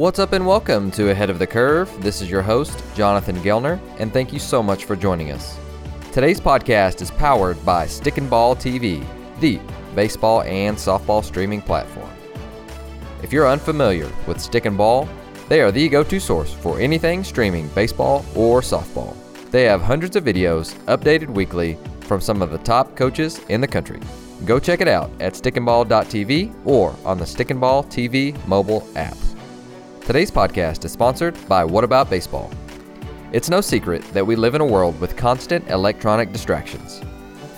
What's up and welcome to Ahead of the Curve. This is your host, Jonathan Gelner, and thank you so much for joining us. Today's podcast is powered by Stick and Ball TV, the baseball and softball streaming platform. If you're unfamiliar with Stick and Ball, they are the go to source for anything streaming baseball or softball. They have hundreds of videos updated weekly from some of the top coaches in the country. Go check it out at stickandball.tv or on the Stick and Ball TV mobile app. Today's podcast is sponsored by What About Baseball. It's no secret that we live in a world with constant electronic distractions.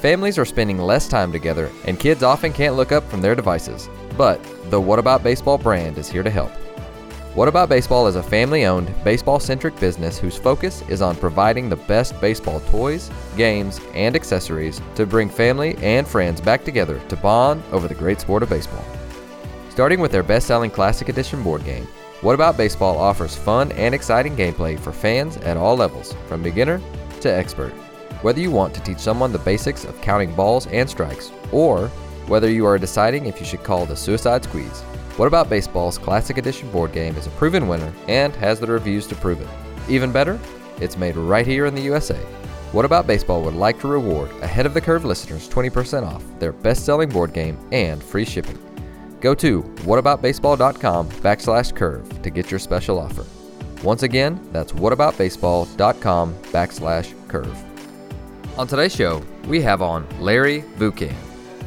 Families are spending less time together, and kids often can't look up from their devices. But the What About Baseball brand is here to help. What About Baseball is a family owned, baseball centric business whose focus is on providing the best baseball toys, games, and accessories to bring family and friends back together to bond over the great sport of baseball. Starting with their best selling Classic Edition board game, What About Baseball offers fun and exciting gameplay for fans at all levels, from beginner to expert. Whether you want to teach someone the basics of counting balls and strikes, or whether you are deciding if you should call the suicide squeeze, what About Baseball's Classic Edition board game is a proven winner and has the reviews to prove it. Even better, it's made right here in the USA. What About Baseball would like to reward Ahead of the Curve listeners 20% off their best selling board game and free shipping. Go to whataboutbaseball.com backslash curve to get your special offer. Once again, that's whataboutbaseball.com backslash curve. On today's show, we have on Larry Vucan,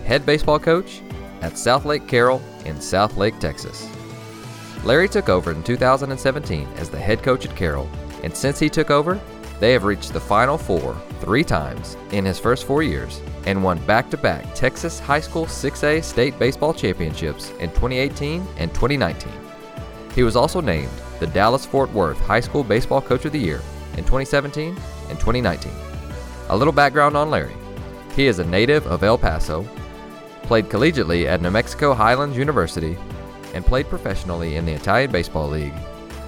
head baseball coach at Southlake Carroll in Southlake, Texas. Larry took over in 2017 as the head coach at Carroll, and since he took over, they have reached the Final Four three times in his first four years and won back to back Texas High School 6A state baseball championships in 2018 and 2019. He was also named the Dallas Fort Worth High School Baseball Coach of the Year in 2017 and 2019. A little background on Larry. He is a native of El Paso played collegiately at New Mexico Highlands University, and played professionally in the Italian Baseball League,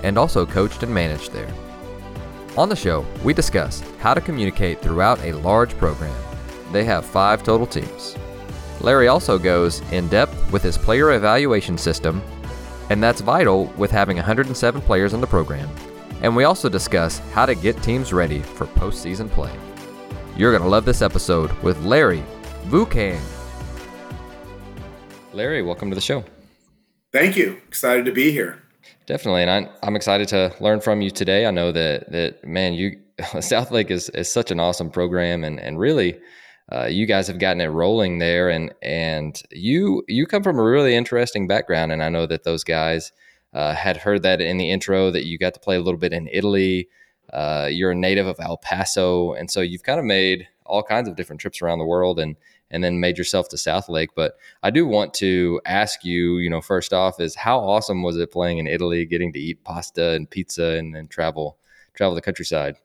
and also coached and managed there. On the show, we discuss how to communicate throughout a large program. They have five total teams. Larry also goes in depth with his player evaluation system, and that's vital with having 107 players in the program. And we also discuss how to get teams ready for postseason play. You're going to love this episode with Larry Vucan. Larry, welcome to the show. Thank you. Excited to be here. Definitely, and I, I'm excited to learn from you today. I know that that man, you Southlake is is such an awesome program, and and really, uh, you guys have gotten it rolling there, and and you you come from a really interesting background, and I know that those guys uh, had heard that in the intro that you got to play a little bit in Italy. Uh, you're a native of El Paso, and so you've kind of made all kinds of different trips around the world, and and then made yourself to South Lake. But I do want to ask you, you know, first off, is how awesome was it playing in Italy, getting to eat pasta and pizza, and then travel travel the countryside?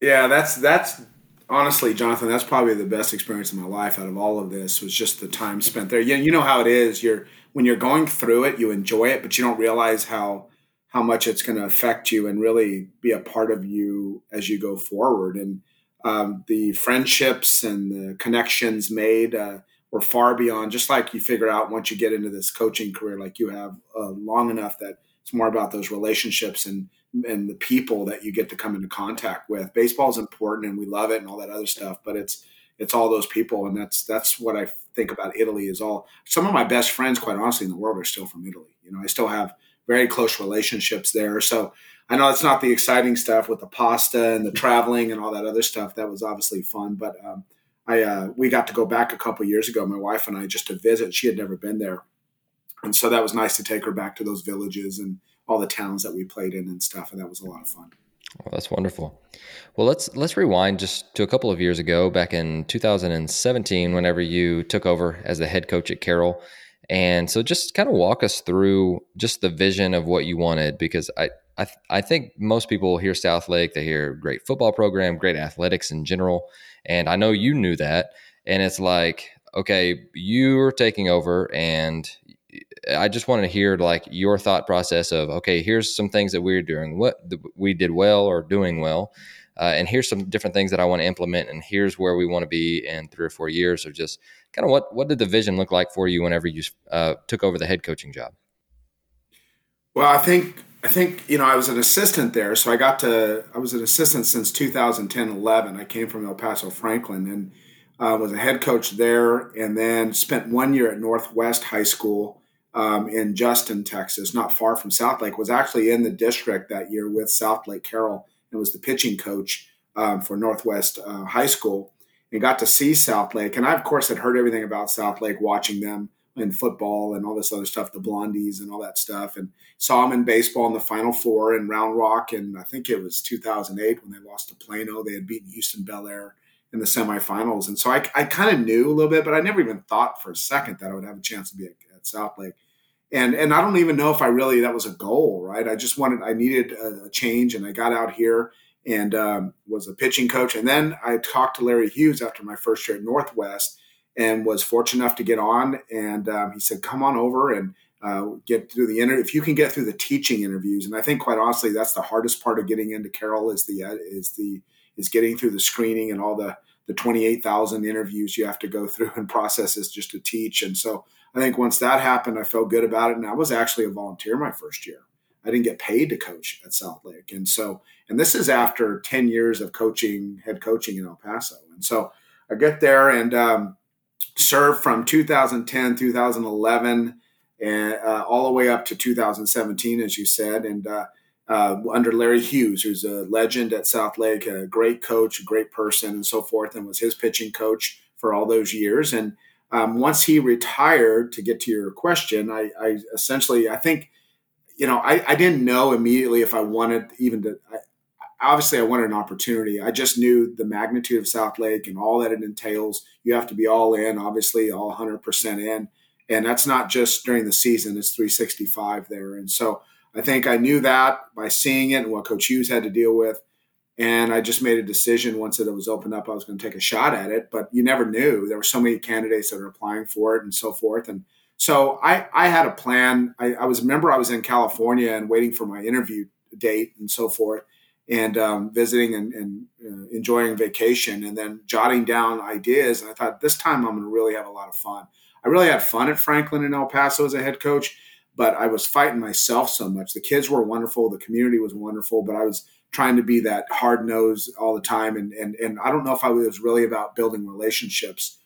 Yeah, that's that's honestly, Jonathan, that's probably the best experience of my life out of all of this was just the time spent there. You, you know how it is. You're when you're going through it, you enjoy it, but you don't realize how how much it's going to affect you and really be a part of you as you go forward. And um, the friendships and the connections made uh, were far beyond just like you figure out once you get into this coaching career like you have uh, long enough that it's more about those relationships and and the people that you get to come into contact with. Baseball is important and we love it and all that other stuff but it's it's all those people and that's that's what i think about italy is all some of my best friends quite honestly in the world are still from italy. You know i still have very close relationships there. So I know it's not the exciting stuff with the pasta and the traveling and all that other stuff. That was obviously fun, but um, I uh, we got to go back a couple years ago, my wife and I, just to visit. She had never been there, and so that was nice to take her back to those villages and all the towns that we played in and stuff, and that was a lot of fun. Well, that's wonderful. Well, let's let's rewind just to a couple of years ago, back in 2017, whenever you took over as the head coach at Carroll. And so just kind of walk us through just the vision of what you wanted because I I, th- I think most people hear South Lake, they hear great football program, great athletics in general. And I know you knew that. And it's like, okay, you're taking over and I just wanted to hear like your thought process of, okay, here's some things that we're doing, what we did well or doing well. Uh, and here's some different things that I want to implement, and here's where we want to be in three or four years. Or just kind of what what did the vision look like for you whenever you uh, took over the head coaching job? Well, I think I think you know I was an assistant there, so I got to I was an assistant since 2010 11. I came from El Paso Franklin and uh, was a head coach there, and then spent one year at Northwest High School um, in Justin, Texas, not far from Southlake. Was actually in the district that year with Southlake Carroll and was the pitching coach um, for Northwest uh, High School, and got to see Southlake. And I of course had heard everything about Southlake, watching them in football and all this other stuff, the Blondies and all that stuff, and saw him in baseball in the Final Four in Round Rock, and I think it was 2008 when they lost to Plano. They had beaten Houston Bellaire in the semifinals, and so I, I kind of knew a little bit, but I never even thought for a second that I would have a chance to be at, at Southlake. And, and I don't even know if I really that was a goal, right? I just wanted I needed a, a change, and I got out here and um, was a pitching coach. And then I talked to Larry Hughes after my first year at Northwest, and was fortunate enough to get on. And um, he said, "Come on over and uh, get through the interview. If you can get through the teaching interviews, and I think quite honestly, that's the hardest part of getting into Carroll is the uh, is the is getting through the screening and all the the twenty eight thousand interviews you have to go through and processes just to teach. And so I think once that happened, I felt good about it. And I was actually a volunteer my first year. I didn't get paid to coach at South Lake, and so and this is after ten years of coaching, head coaching in El Paso. And so I get there and. Um, served from 2010, 2011, and uh, all the way up to 2017, as you said, and uh, uh, under Larry Hughes, who's a legend at South Lake, a great coach, a great person, and so forth, and was his pitching coach for all those years. And um, once he retired, to get to your question, I, I essentially, I think, you know, I, I, didn't know immediately if I wanted even to. I, obviously I wanted an opportunity. I just knew the magnitude of South Lake and all that it entails. You have to be all in, obviously, all 100% in. And that's not just during the season, it's 365 there. And so I think I knew that by seeing it and what Coach Hughes had to deal with. And I just made a decision once it was opened up, I was going to take a shot at it. But you never knew. There were so many candidates that are applying for it and so forth. And so I, I had a plan. I, I was remember I was in California and waiting for my interview date and so forth and um, visiting and, and uh, enjoying vacation and then jotting down ideas. And I thought this time I'm going to really have a lot of fun. I really had fun at Franklin and El Paso as a head coach, but I was fighting myself so much. The kids were wonderful, the community was wonderful, but I was trying to be that hard nose all the time. And, and, and I don't know if I was really about building relationships.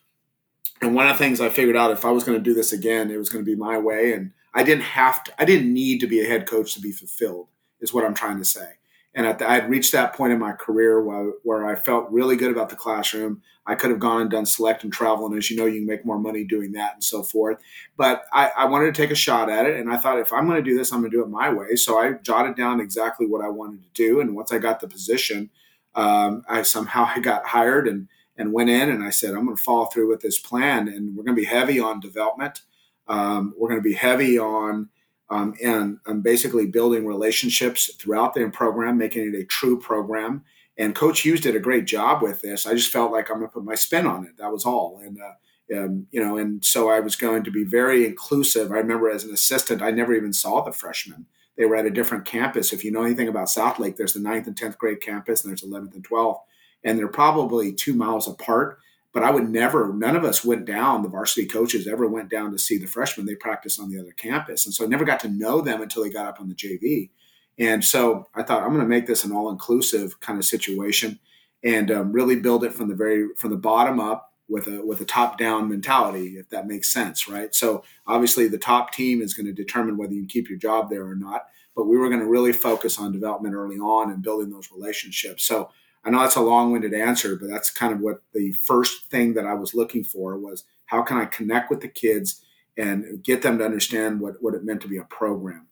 And one of the things I figured out if I was going to do this again, it was going to be my way. And I didn't have to, I didn't need to be a head coach to be fulfilled, is what I'm trying to say. And I had reached that point in my career where, where I felt really good about the classroom. I could have gone and done select and travel. And as you know, you can make more money doing that and so forth. But I, I wanted to take a shot at it. And I thought, if I'm going to do this, I'm going to do it my way. So I jotted down exactly what I wanted to do. And once I got the position, um, I somehow I got hired and, and went in and I said, I'm going to follow through with this plan. And we're going to be heavy on development. Um, we're going to be heavy on um, and I'm basically building relationships throughout the program, making it a true program. And Coach Hughes did a great job with this. I just felt like I'm going to put my spin on it. That was all. And uh, um, you know, and so I was going to be very inclusive. I remember as an assistant, I never even saw the freshmen. They were at a different campus. If you know anything about South Lake, there's the 9th and 10th grade campus, and there's 11th and 12th, and they're probably two miles apart but I would never, none of us went down, the varsity coaches ever went down to see the freshmen. They practiced on the other campus. And so I never got to know them until they got up on the JV. And so I thought I'm going to make this an all inclusive kind of situation and um, really build it from the very, from the bottom up with a, with a top down mentality, if that makes sense. Right. So obviously the top team is going to determine whether you keep your job there or not. But we were going to really focus on development early on and building those relationships. So I know that's a long-winded answer, but that's kind of what the first thing that I was looking for was how can I connect with the kids and get them to understand what, what it meant to be a program.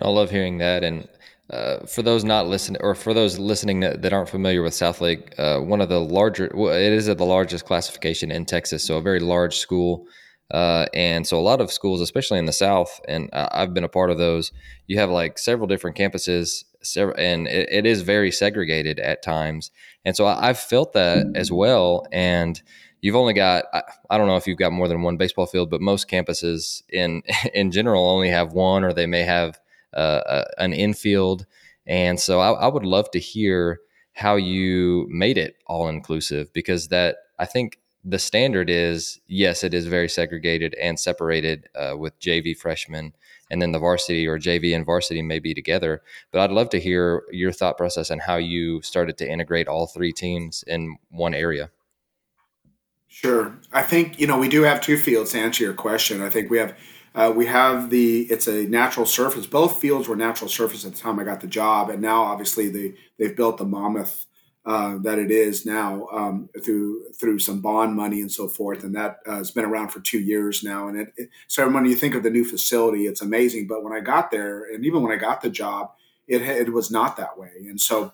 I love hearing that. And uh, for those not listening, or for those listening that, that aren't familiar with Southlake, uh, one of the larger, well, it is the largest classification in Texas, so a very large school. Uh, and so a lot of schools, especially in the South, and I've been a part of those, you have like several different campuses and it, it is very segregated at times. And so I, have felt that as well. And you've only got I, I, don't know if you've got more than one baseball field, but most campuses in in general only have one, or they may have uh, an infield. And so I, I would love to hear how you made it all inclusive because that I think the standard is yes, it is very segregated and separated uh, with JV freshmen and then the varsity or JV and varsity may be together. But I'd love to hear your thought process and how you started to integrate all three teams in one area. Sure. I think, you know, we do have two fields to answer your question. I think we have uh, we have the it's a natural surface. Both fields were natural surface at the time I got the job, and now obviously they they've built the mammoth uh, that it is now um, through through some bond money and so forth, and that uh, has been around for two years now. And it, it, so when you think of the new facility, it's amazing. But when I got there, and even when I got the job, it it was not that way. And so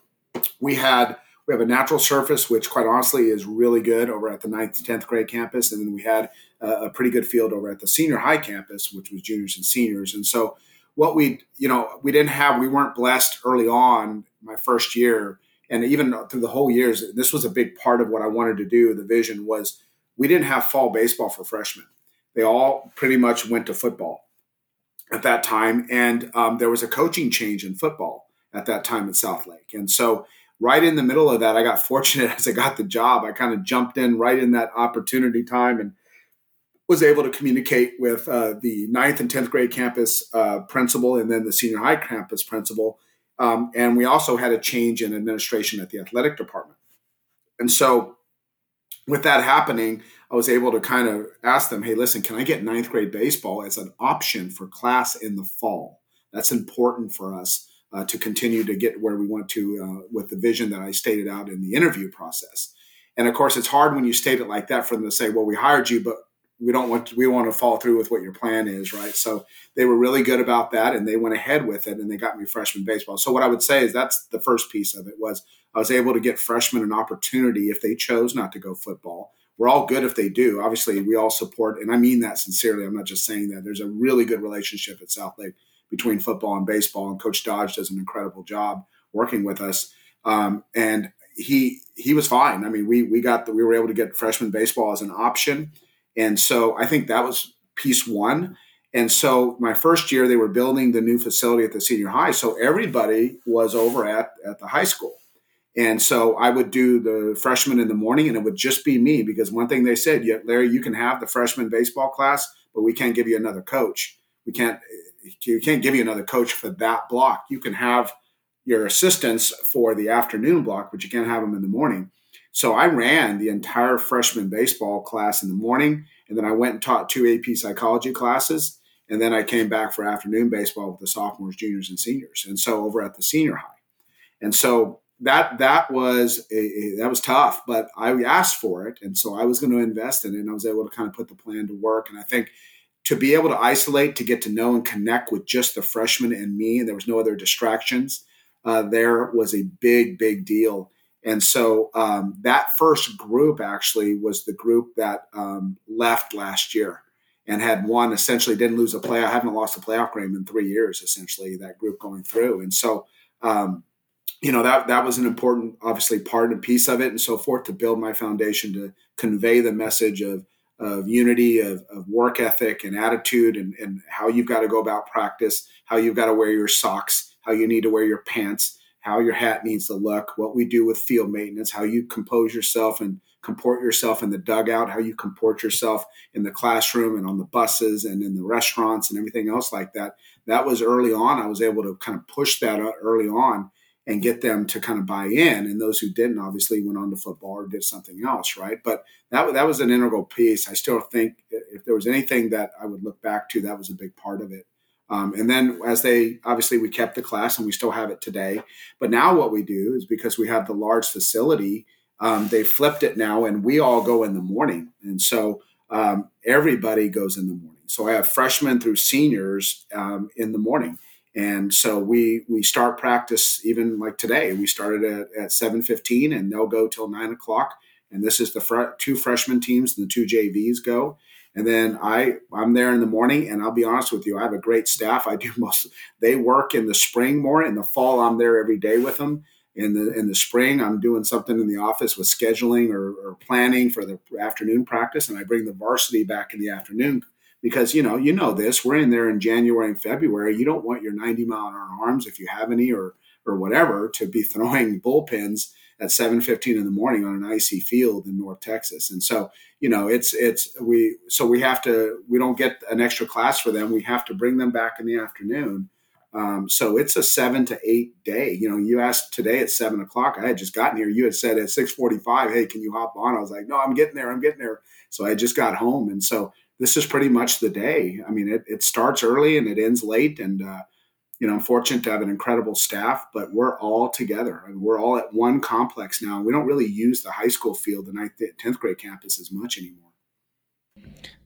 we had we have a natural surface, which quite honestly is really good over at the 9th, 10th grade campus. And then we had uh, a pretty good field over at the senior high campus, which was juniors and seniors. And so what we, you know, we didn't have, we weren't blessed early on my first year. And even through the whole years, this was a big part of what I wanted to do. The vision was we didn't have fall baseball for freshmen. They all pretty much went to football at that time. And um, there was a coaching change in football at that time at South Lake, And so right in the middle of that, I got fortunate as I got the job. I kind of jumped in right in that opportunity time and was able to communicate with uh, the ninth and 10th grade campus uh, principal and then the senior high campus principal. Um, and we also had a change in administration at the athletic department. And so, with that happening, I was able to kind of ask them, hey, listen, can I get ninth grade baseball as an option for class in the fall? That's important for us uh, to continue to get where we want to uh, with the vision that I stated out in the interview process. And of course, it's hard when you state it like that for them to say, "Well, we hired you, but we don't want to, we want to follow through with what your plan is, right?" So they were really good about that, and they went ahead with it, and they got me freshman baseball. So what I would say is that's the first piece of it was I was able to get freshmen an opportunity if they chose not to go football. We're all good if they do. Obviously, we all support, and I mean that sincerely. I'm not just saying that. There's a really good relationship at South Lake between football and baseball. And Coach Dodge does an incredible job working with us. Um, and he he was fine. I mean, we we got the, we were able to get freshman baseball as an option, and so I think that was piece one. And so my first year, they were building the new facility at the senior high, so everybody was over at at the high school. And so I would do the freshman in the morning, and it would just be me because one thing they said, "Yeah, Larry, you can have the freshman baseball class, but we can't give you another coach. We can't we can't give you another coach for that block. You can have your assistants for the afternoon block, but you can't have them in the morning. So I ran the entire freshman baseball class in the morning, and then I went and taught two AP psychology classes, and then I came back for afternoon baseball with the sophomores, juniors, and seniors, and so over at the senior high. And so that that was a, that was tough, but I asked for it, and so I was going to invest in it, and I was able to kind of put the plan to work. And I think to be able to isolate, to get to know and connect with just the freshmen and me, and there was no other distractions, uh, there was a big, big deal. And so um, that first group actually was the group that um, left last year and had won essentially didn't lose a play. I haven't lost a playoff game in three years, essentially, that group going through. And so, um, you know, that, that was an important, obviously, part and piece of it and so forth to build my foundation to convey the message of of unity, of, of work ethic and attitude, and, and how you've got to go about practice, how you've got to wear your socks, how you need to wear your pants, how your hat needs to look, what we do with field maintenance, how you compose yourself and comport yourself in the dugout, how you comport yourself in the classroom and on the buses and in the restaurants and everything else like that. That was early on. I was able to kind of push that early on and get them to kind of buy in. And those who didn't obviously went on to football or did something else, right? But that that was an integral piece. I still think if there was anything that I would look back to, that was a big part of it. Um, and then as they obviously we kept the class and we still have it today. But now what we do is because we have the large facility, um, they flipped it now, and we all go in the morning, and so um, everybody goes in the morning. So I have freshmen through seniors um, in the morning and so we we start practice even like today. We started at, at seven fifteen, and they'll go till nine o'clock. And this is the fr- two freshman teams and the two JVs go. And then I I'm there in the morning, and I'll be honest with you, I have a great staff. I do most. They work in the spring more. In the fall, I'm there every day with them. In the in the spring, I'm doing something in the office with scheduling or, or planning for the afternoon practice, and I bring the varsity back in the afternoon because you know you know this we're in there in january and february you don't want your 90 mile an hour arms if you have any or or whatever to be throwing bullpens at 7:15 in the morning on an icy field in North Texas. And so, you know, it's it's we so we have to we don't get an extra class for them. We have to bring them back in the afternoon. Um, so it's a seven to eight day. You know, you asked today at seven o'clock. I had just gotten here. You had said at six forty-five, "Hey, can you hop on?" I was like, "No, I'm getting there. I'm getting there." So I just got home, and so this is pretty much the day. I mean, it, it starts early and it ends late, and uh, you know, I'm fortunate to have an incredible staff, but we're all together and we're all at one complex now. We don't really use the high school field, the ninth, tenth grade campus as much anymore.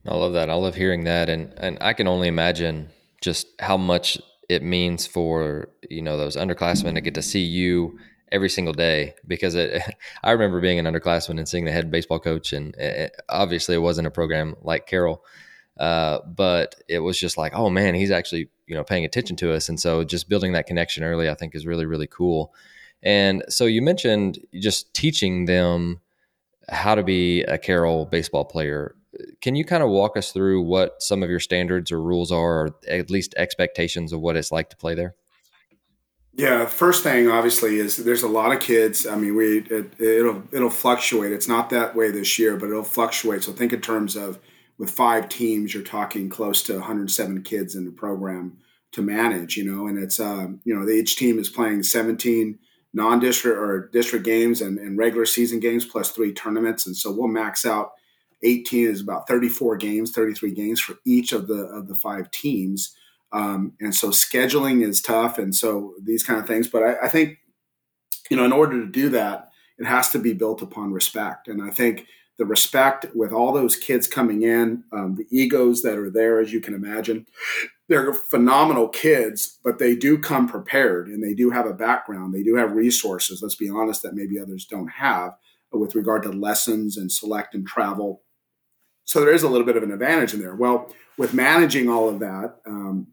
I love that. I love hearing that, and and I can only imagine just how much it means for you know those underclassmen to get to see you every single day because it, I remember being an underclassman and seeing the head baseball coach and it, obviously it wasn't a program like Carroll uh, but it was just like oh man he's actually you know paying attention to us and so just building that connection early I think is really really cool and so you mentioned just teaching them how to be a Carroll baseball player can you kind of walk us through what some of your standards or rules are, or at least expectations of what it's like to play there? Yeah, first thing obviously is there's a lot of kids. I mean, we it, will it'll fluctuate. It's not that way this year, but it'll fluctuate. So think in terms of with five teams, you're talking close to 107 kids in the program to manage. You know, and it's um, you know each team is playing 17 non-district or district games and, and regular season games plus three tournaments, and so we'll max out 18 is about 34 games, 33 games for each of the of the five teams. Um, and so scheduling is tough, and so these kind of things. But I, I, think, you know, in order to do that, it has to be built upon respect. And I think the respect with all those kids coming in, um, the egos that are there, as you can imagine, they're phenomenal kids, but they do come prepared, and they do have a background. They do have resources. Let's be honest, that maybe others don't have with regard to lessons and select and travel so there is a little bit of an advantage in there. Well, with managing all of that, um,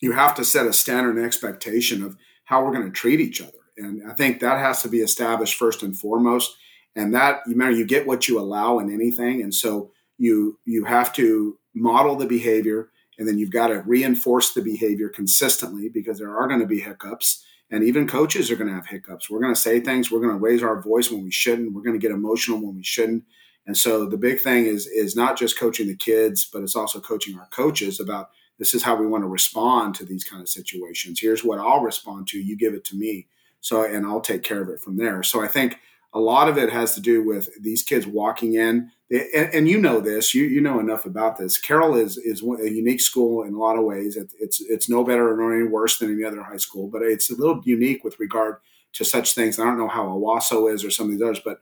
you have to set a standard and expectation of how we're going to treat each other. And I think that has to be established first and foremost. And that, you remember, you get what you allow in anything. And so you you have to model the behavior and then you've got to reinforce the behavior consistently because there are going to be hiccups and even coaches are going to have hiccups we're going to say things we're going to raise our voice when we shouldn't we're going to get emotional when we shouldn't and so the big thing is is not just coaching the kids, but it's also coaching our coaches about this is how we want to respond to these kind of situations. Here's what I'll respond to. You give it to me. So and I'll take care of it from there. So I think a lot of it has to do with these kids walking in, and, and you know this. You you know enough about this. Carroll is is a unique school in a lot of ways. It, it's it's no better or any worse than any other high school, but it's a little unique with regard to such things. I don't know how Owasso is or some of these others, but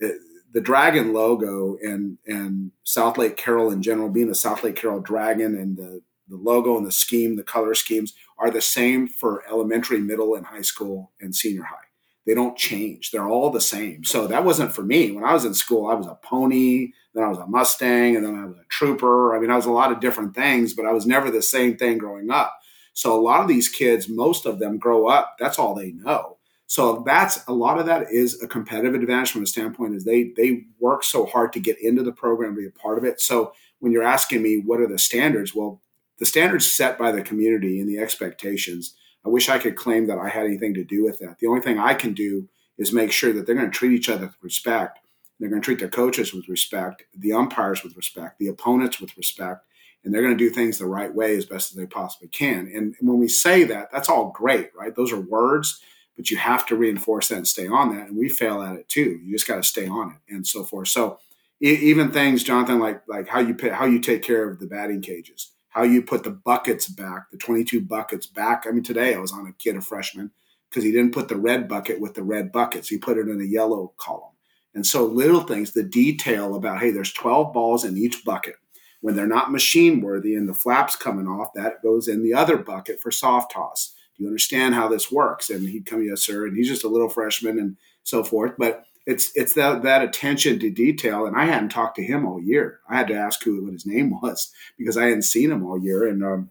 it, the dragon logo and and South Lake Carroll in general, being the South Lake Carroll Dragon and the the logo and the scheme, the color schemes are the same for elementary, middle, and high school and senior high. They don't change. They're all the same. So that wasn't for me. When I was in school, I was a pony, then I was a Mustang, and then I was a trooper. I mean, I was a lot of different things, but I was never the same thing growing up. So a lot of these kids, most of them grow up, that's all they know. So that's a lot of that is a competitive advantage from a standpoint is they they work so hard to get into the program, be a part of it. So when you're asking me what are the standards, well, the standards set by the community and the expectations. I wish I could claim that I had anything to do with that. The only thing I can do is make sure that they're going to treat each other with respect. They're going to treat their coaches with respect, the umpires with respect, the opponents with respect, and they're going to do things the right way as best as they possibly can. And when we say that, that's all great, right? Those are words but you have to reinforce that and stay on that. And we fail at it too. You just got to stay on it and so forth. So even things, Jonathan, like like how you how you take care of the batting cages, how you put the buckets back, the 22 buckets back. I mean, today I was on a kid, a freshman, because he didn't put the red bucket with the red buckets. He put it in a yellow column. And so little things, the detail about, hey, there's 12 balls in each bucket. When they're not machine worthy and the flaps coming off, that goes in the other bucket for soft toss Do you understand how this works? And he'd come, yes, sir. And he's just a little freshman and so forth. But it's it's that that attention to detail. And I hadn't talked to him all year. I had to ask who what his name was because I hadn't seen him all year. And um,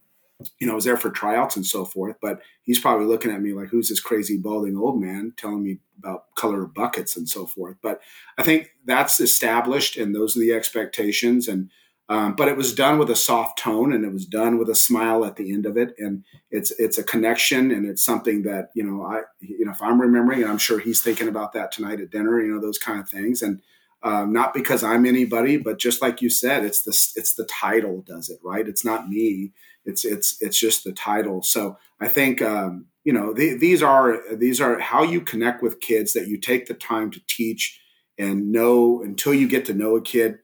you know, I was there for tryouts and so forth. But he's probably looking at me like, who's this crazy balding old man telling me about color of buckets and so forth. But I think that's established, and those are the expectations. And Um, but it was done with a soft tone and it was done with a smile at the end of it. And it's it's a connection and it's something that you know I you know if I'm remembering and I'm sure he's thinking about that tonight at dinner. You know those kind of things and. Um, not because I'm anybody, but just like you said, it's the it's the title does it right. It's not me. It's it's it's just the title. So I think um, you know the, these are these are how you connect with kids that you take the time to teach and know until you get to know a kid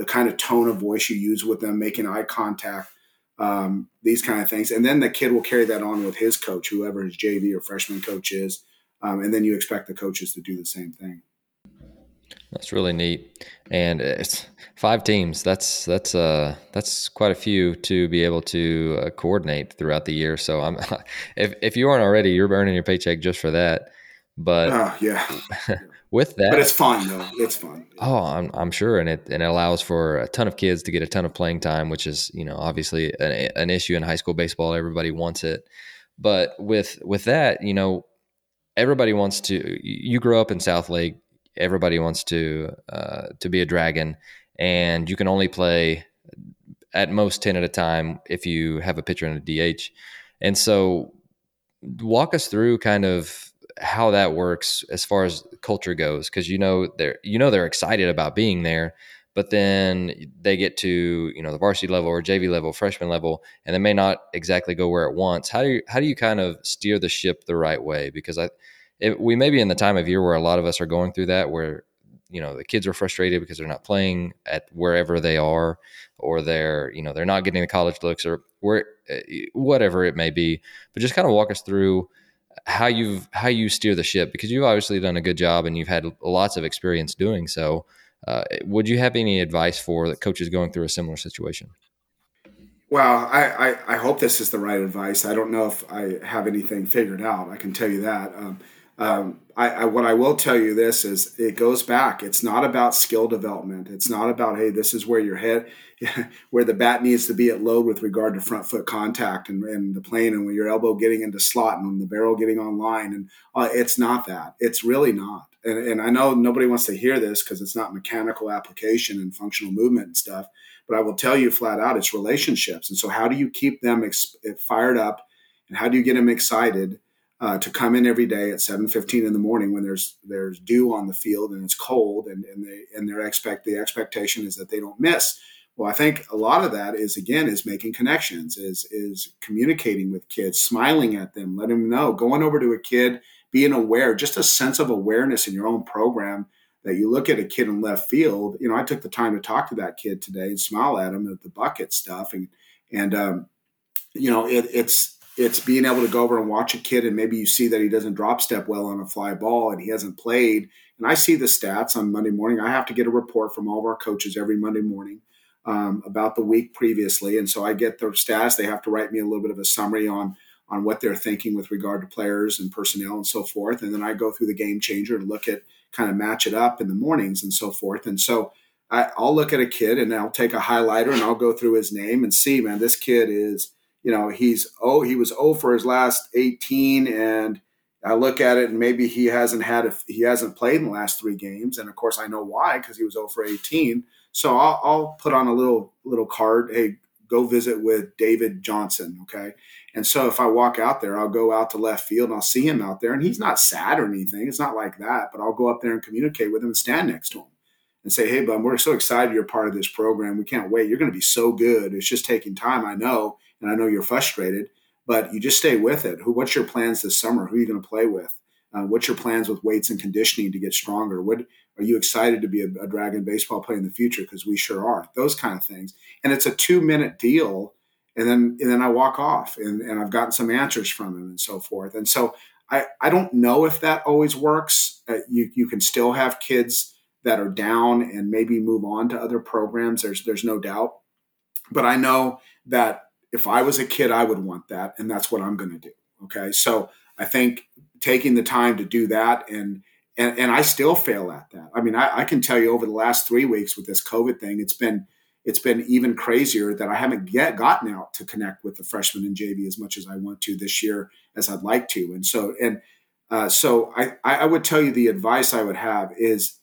the kind of tone of voice you use with them, making eye contact, um, these kind of things. And then the kid will carry that on with his coach, whoever his JV or freshman coach is. Um, and then you expect the coaches to do the same thing. That's really neat, and it's five teams. That's that's uh that's quite a few to be able to uh, coordinate throughout the year. So I'm if if you aren't already, you're earning your paycheck just for that. But uh, yeah, with that. But it's fun though. It's fun. Oh, I'm, I'm sure, and it and it allows for a ton of kids to get a ton of playing time, which is you know obviously an, an issue in high school baseball. Everybody wants it, but with with that, you know, everybody wants to. You grow up in South Lake. Everybody wants to uh, to be a dragon, and you can only play at most ten at a time if you have a pitcher and a DH. And so, walk us through kind of how that works as far as culture goes because you know they're you know they're excited about being there but then they get to you know the varsity level or JV level freshman level and they may not exactly go where it wants. How do you how do you kind of steer the ship the right way? Because I it, we may be in the time of year where a lot of us are going through that where you know the kids are frustrated because they're not playing at wherever they are or they're you know they're not getting the college looks or where eh, whatever it may be. But just kind of walk us through how you how you steer the ship because you've obviously done a good job and you've had lots of experience doing so. Uh, would you have any advice for the coaches going through a similar situation? Well, I, I, I, hope this is the right advice. I don't know if I have anything figured out. I can tell you that. Um, um, I, I, what I will tell you this is it goes back. It's not about skill development. It's not about hey, this is where your head, where the bat needs to be at load with regard to front foot contact and, and the plane, and when your elbow getting into slot and the barrel getting online. And uh, it's not that. It's really not. And, and I know nobody wants to hear this because it's not mechanical application and functional movement and stuff. But I will tell you flat out, it's relationships. And so, how do you keep them ex- fired up, and how do you get them excited? Uh, to come in every day at 7:15 in the morning when there's there's dew on the field and it's cold and and they and their expect the expectation is that they don't miss. Well, I think a lot of that is again is making connections, is is communicating with kids, smiling at them, letting them know, going over to a kid, being aware, just a sense of awareness in your own program that you look at a kid in left field. You know, I took the time to talk to that kid today and smile at him at the bucket stuff, and and um, you know, it, it's it's being able to go over and watch a kid and maybe you see that he doesn't drop step well on a fly ball and he hasn't played. And I see the stats on Monday morning. I have to get a report from all of our coaches every Monday morning um, about the week previously. And so I get their stats. They have to write me a little bit of a summary on on what they're thinking with regard to players and personnel and so forth. And then I go through the GameChanger and look at kind of match it up in the mornings and so forth. And so I, will look at a kid and I'll take a highlighter and I'll go through his name and see, man, this kid is – you know, he's oh he was oh for his last 18 and I look at it and maybe he hasn't had a, he hasn't played in the last three games and of course I know why because he was 0 for 18 so I'll, I'll, put on a little little card hey go visit with David Johnson okay? And so if I walk out there I'll go out to left field and I'll see him out there and he's not sad or anything it's not like that but I'll go up there and communicate with him and stand next to him and say hey bud we're so excited you're part of this program. We can't wait. You're going to be so good. It's just taking time I know and I know you're frustrated, but you just stay with it. Who? What's your plans this summer? Who are you going to play with? Uh, what's your plans with weights and conditioning to get stronger? What are you excited to be a, a Dragon baseball player in the future? Because we sure are. Those kind of things. And it's a two minute deal, and then and then I walk off, and, and I've gotten some answers from him and so forth. And so I I don't know if that always works. Uh, you you can still have kids that are down and maybe move on to other programs. There's there's no doubt, but I know that if I was a kid, I would want that, and that's what I'm going to do. Okay, so I think taking the time to do that, and and, and I still fail at that. I mean, I, I can tell you over the last three weeks with this COVID thing, it's been it's been even crazier that I haven't yet gotten out to connect with the freshmen in JV as much as I want to this year as I'd like to. And so and uh, so I I would tell you the advice I would have is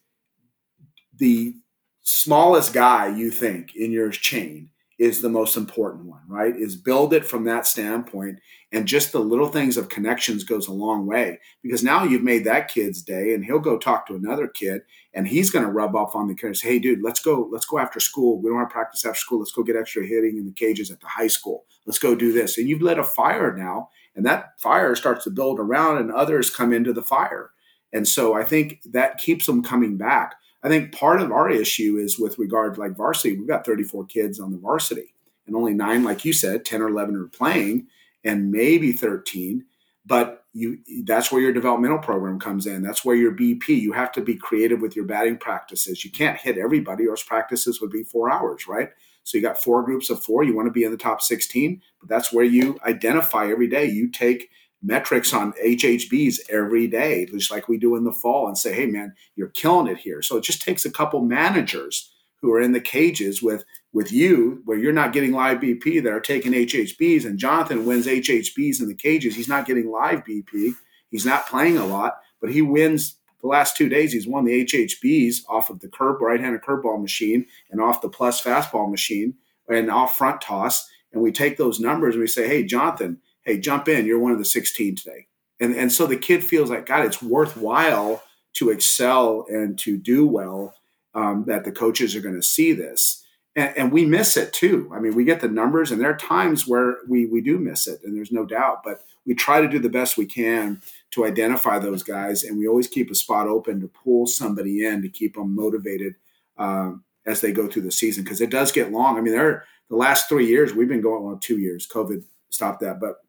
the smallest guy you think in your chain is the most important one, right? Is build it from that standpoint. And just the little things of connections goes a long way because now you've made that kid's day and he'll go talk to another kid and he's going to rub off on the kid and say, Hey dude, let's go, let's go after school. We don't want to practice after school. Let's go get extra hitting in the cages at the high school. Let's go do this. And you've lit a fire now and that fire starts to build around and others come into the fire. And so I think that keeps them coming back. I think part of our issue is with regard to like varsity, we've got 34 kids on the varsity and only nine, like you said, 10 or 11 are playing and maybe 13. But you that's where your developmental program comes in. That's where your BP. You have to be creative with your batting practices. You can't hit everybody, or else practices would be four hours, right? So you got four groups of four. You want to be in the top 16, but that's where you identify every day. You take metrics on HHBs every day, just like we do in the fall, and say, hey, man, you're killing it here. So it just takes a couple managers who are in the cages with with you where you're not getting live BP that are taking HHBs and Jonathan wins HHBs in the cages. He's not getting live BP. He's not playing a lot, but he wins the last two days. He's won the HHBs off of the curve right-handed curveball machine and off the plus fastball machine and off front toss. And we take those numbers and we say, hey, Jonathan, hey, jump in. You're one of the 16 today. And, and so the kid feels like, God, it's worthwhile to excel and to do well, um, that the coaches are going to see this. And, and, we miss it too. I mean, we get the numbers, and there are times where we, we do miss it, and there's no doubt. But we try to do the best we can to identify those guys, and we always keep a spot open to pull somebody in to keep them motivated um, as they go through the season because it does get long. I mean, there are, the last three years we've been going well, two years. COVID stopped that, but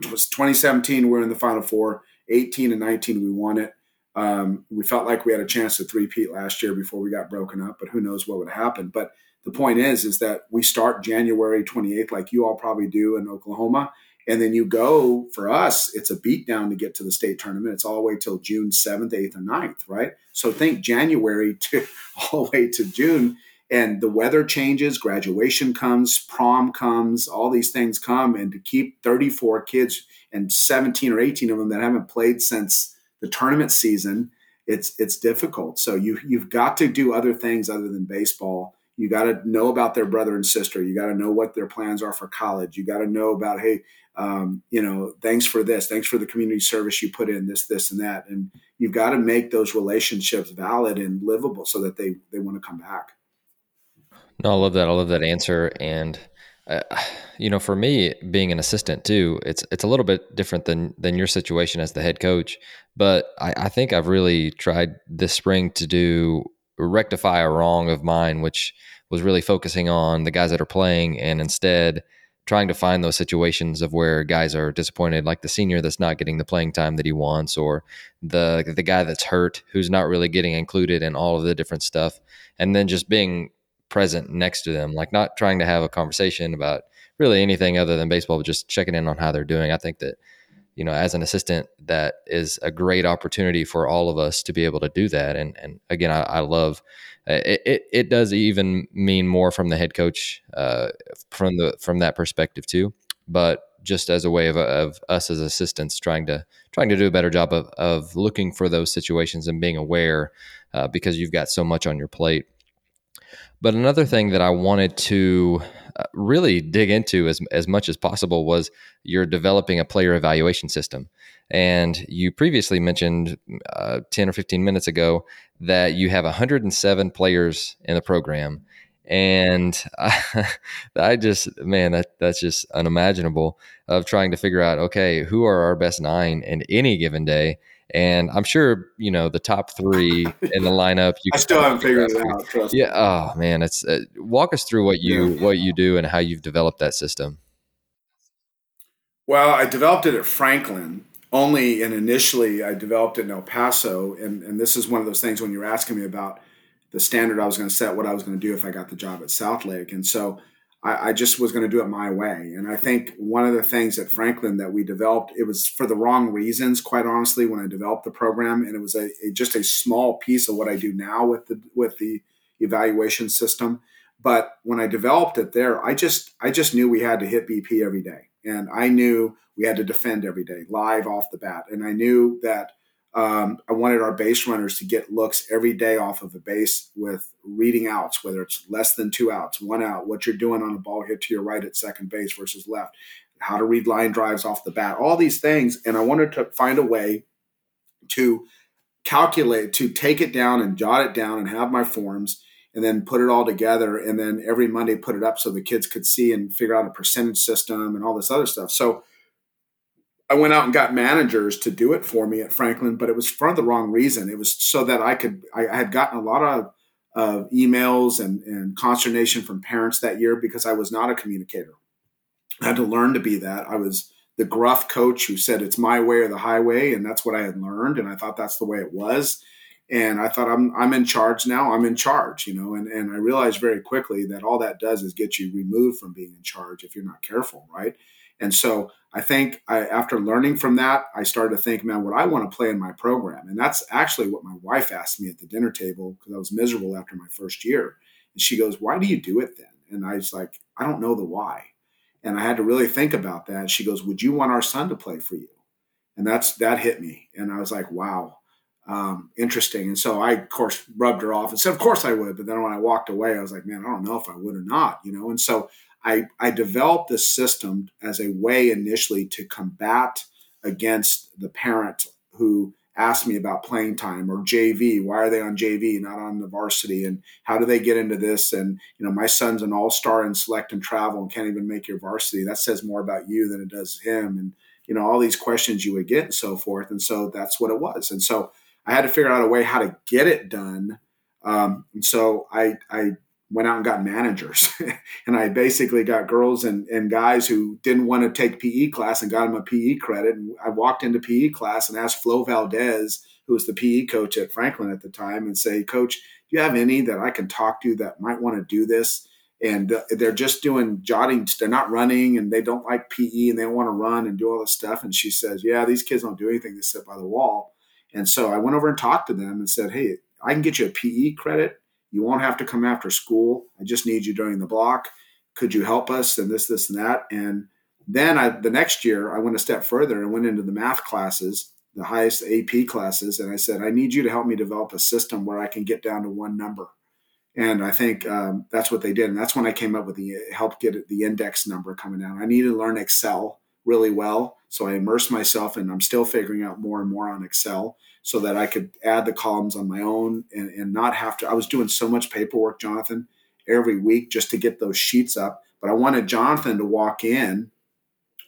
it was 2017 we're in the final four. 18 and 19 we won it. Um, we felt like we had a chance to three-peat last year before we got broken up but who knows what would happen but the point is is that we start january 28th like you all probably do in oklahoma and then you go for us it's a beat down to get to the state tournament. It's all the way till june 7th 8th or 9th right? So think january to all the way to june and the weather changes, graduation comes, prom comes, all these things come, and to keep 34 kids and 17 or 18 of them that haven't played since the tournament season, it's it's difficult. So you you've got to do other things other than baseball. You got to know about their brother and sister. You got to know what their plans are for college. You got to know about hey, um, you know, thanks for this, thanks for the community service you put in, this, this, and that, and you've got to make those relationships valid and livable so that they they want to come back. No, I love that. I love that answer. And uh, you know, for me, being an assistant too, it's it's a little bit different than than your situation as the head coach. But I, I think I've really tried this spring to do rectify a wrong of mine, which was really focusing on the guys that are playing, and instead trying to find those situations of where guys are disappointed, like the senior that's not getting the playing time that he wants, or the the guy that's hurt who's not really getting included in all of the different stuff, and then just being present next to them, like not trying to have a conversation about really anything other than baseball, but just checking in on how they're doing. I think that, you know, as an assistant, that is a great opportunity for all of us to be able to do that. And and again, I, I love uh, it, it. It does even mean more from the head coach, uh, from the from that perspective too. But just as a way of, of us as assistants trying to trying to do a better job of, of looking for those situations and being aware uh, because you've got so much on your plate but another thing that I wanted to uh, really dig into as, as much as possible was you're developing a player evaluation system. And you previously mentioned uh, 10 or 15 minutes ago that you have 107 players in the program. And I, I just, man, that, that's just unimaginable of trying to figure out, okay, who are our best nine in any given day? And I'm sure you know the top three in the lineup. You I still haven't figured it out. Trust yeah. Oh man, it's uh, walk us through what you yeah. what you do and how you've developed that system. Well, I developed it at Franklin only, and initially I developed it in El Paso. And, and this is one of those things when you're asking me about the standard I was going to set, what I was going to do if I got the job at Southlake. And so I, I just was going to do it my way. And I think one of the things at Franklin that we developed, it was for the wrong reasons, quite honestly, when I developed the program, and it was a, a just a small piece of what I do now with the with the evaluation system. But when I developed it there, I just I just knew we had to hit BP every day, and I knew we had to defend every day, live off the bat, and I knew that um, I wanted our base runners to get looks every day off of the base with reading outs, whether it's less than two outs, one out, what you're doing on a ball hit to your right at second base versus left, how to read line drives off the bat, all these things. And I wanted to find a way to calculate, to take it down and jot it down and have my forms and then put it all together. And then every Monday put it up so the kids could see and figure out a percentage system and all this other stuff. So I went out and got managers to do it for me at Franklin, but it was for the wrong reason. It was so that I could, I, I had gotten a lot of, of emails and, and consternation from parents that year because I was not a communicator. I had to learn to be that. I was the gruff coach who said it's my way or the highway, and that's what I had learned, and I thought that's the way it was. And I thought I'm I'm in charge now. I'm in charge, you know. And and I realized very quickly that all that does is get you removed from being in charge if you're not careful, right? And so I think I, after learning from that, I started to think, man, what I want to play in my program, and that's actually what my wife asked me at the dinner table because I was miserable after my first year, and she goes, "Why do you do it then?" And I was like, "I don't know the why." And I had to really think about that. She goes, "Would you want our son to play for you?" And that's that hit me, and I was like, "Wow, um, interesting." And so I, of course, rubbed her off and said, "Of course I would." But then when I walked away, I was like, "Man, I don't know if I would or not," you know. And so I I developed this system as a way initially to combat against the parent who asked me about playing time or JV. Why are they on JV, not on the varsity? And how do they get into this? And you know, my son's an all-star in select and travel and can't even make your varsity. That says more about you than it does him. And you know, all these questions you would get and so forth. And so that's what it was. And so I had to figure out a way how to get it done. Um, and so I I went out and got managers. and I basically got girls and, and guys who didn't want to take PE class and got them a PE credit. And I walked into PE class and asked Flo Valdez, who was the PE coach at Franklin at the time, and say, Coach, do you have any that I can talk to that might want to do this? And uh, they're just doing jotting. They're not running and they don't like PE and they don't want to run and do all this stuff. And she says, Yeah, these kids don't do anything. They sit by the wall. And so I went over and talked to them and said, Hey, I can get you a PE credit you won't have to come after school. I just need you during the block. Could you help us? And this, this, and that. And then I, the next year, I went a step further and went into the math classes, the highest AP classes. And I said, I need you to help me develop a system where I can get down to one number. And I think um, that's what they did. And that's when I came up with the help get the index number coming down. I needed to learn Excel really well. So I immersed myself and I'm still figuring out more and more on Excel so that I could add the columns on my own and, and not have to. I was doing so much paperwork, Jonathan, every week just to get those sheets up. But I wanted Jonathan to walk in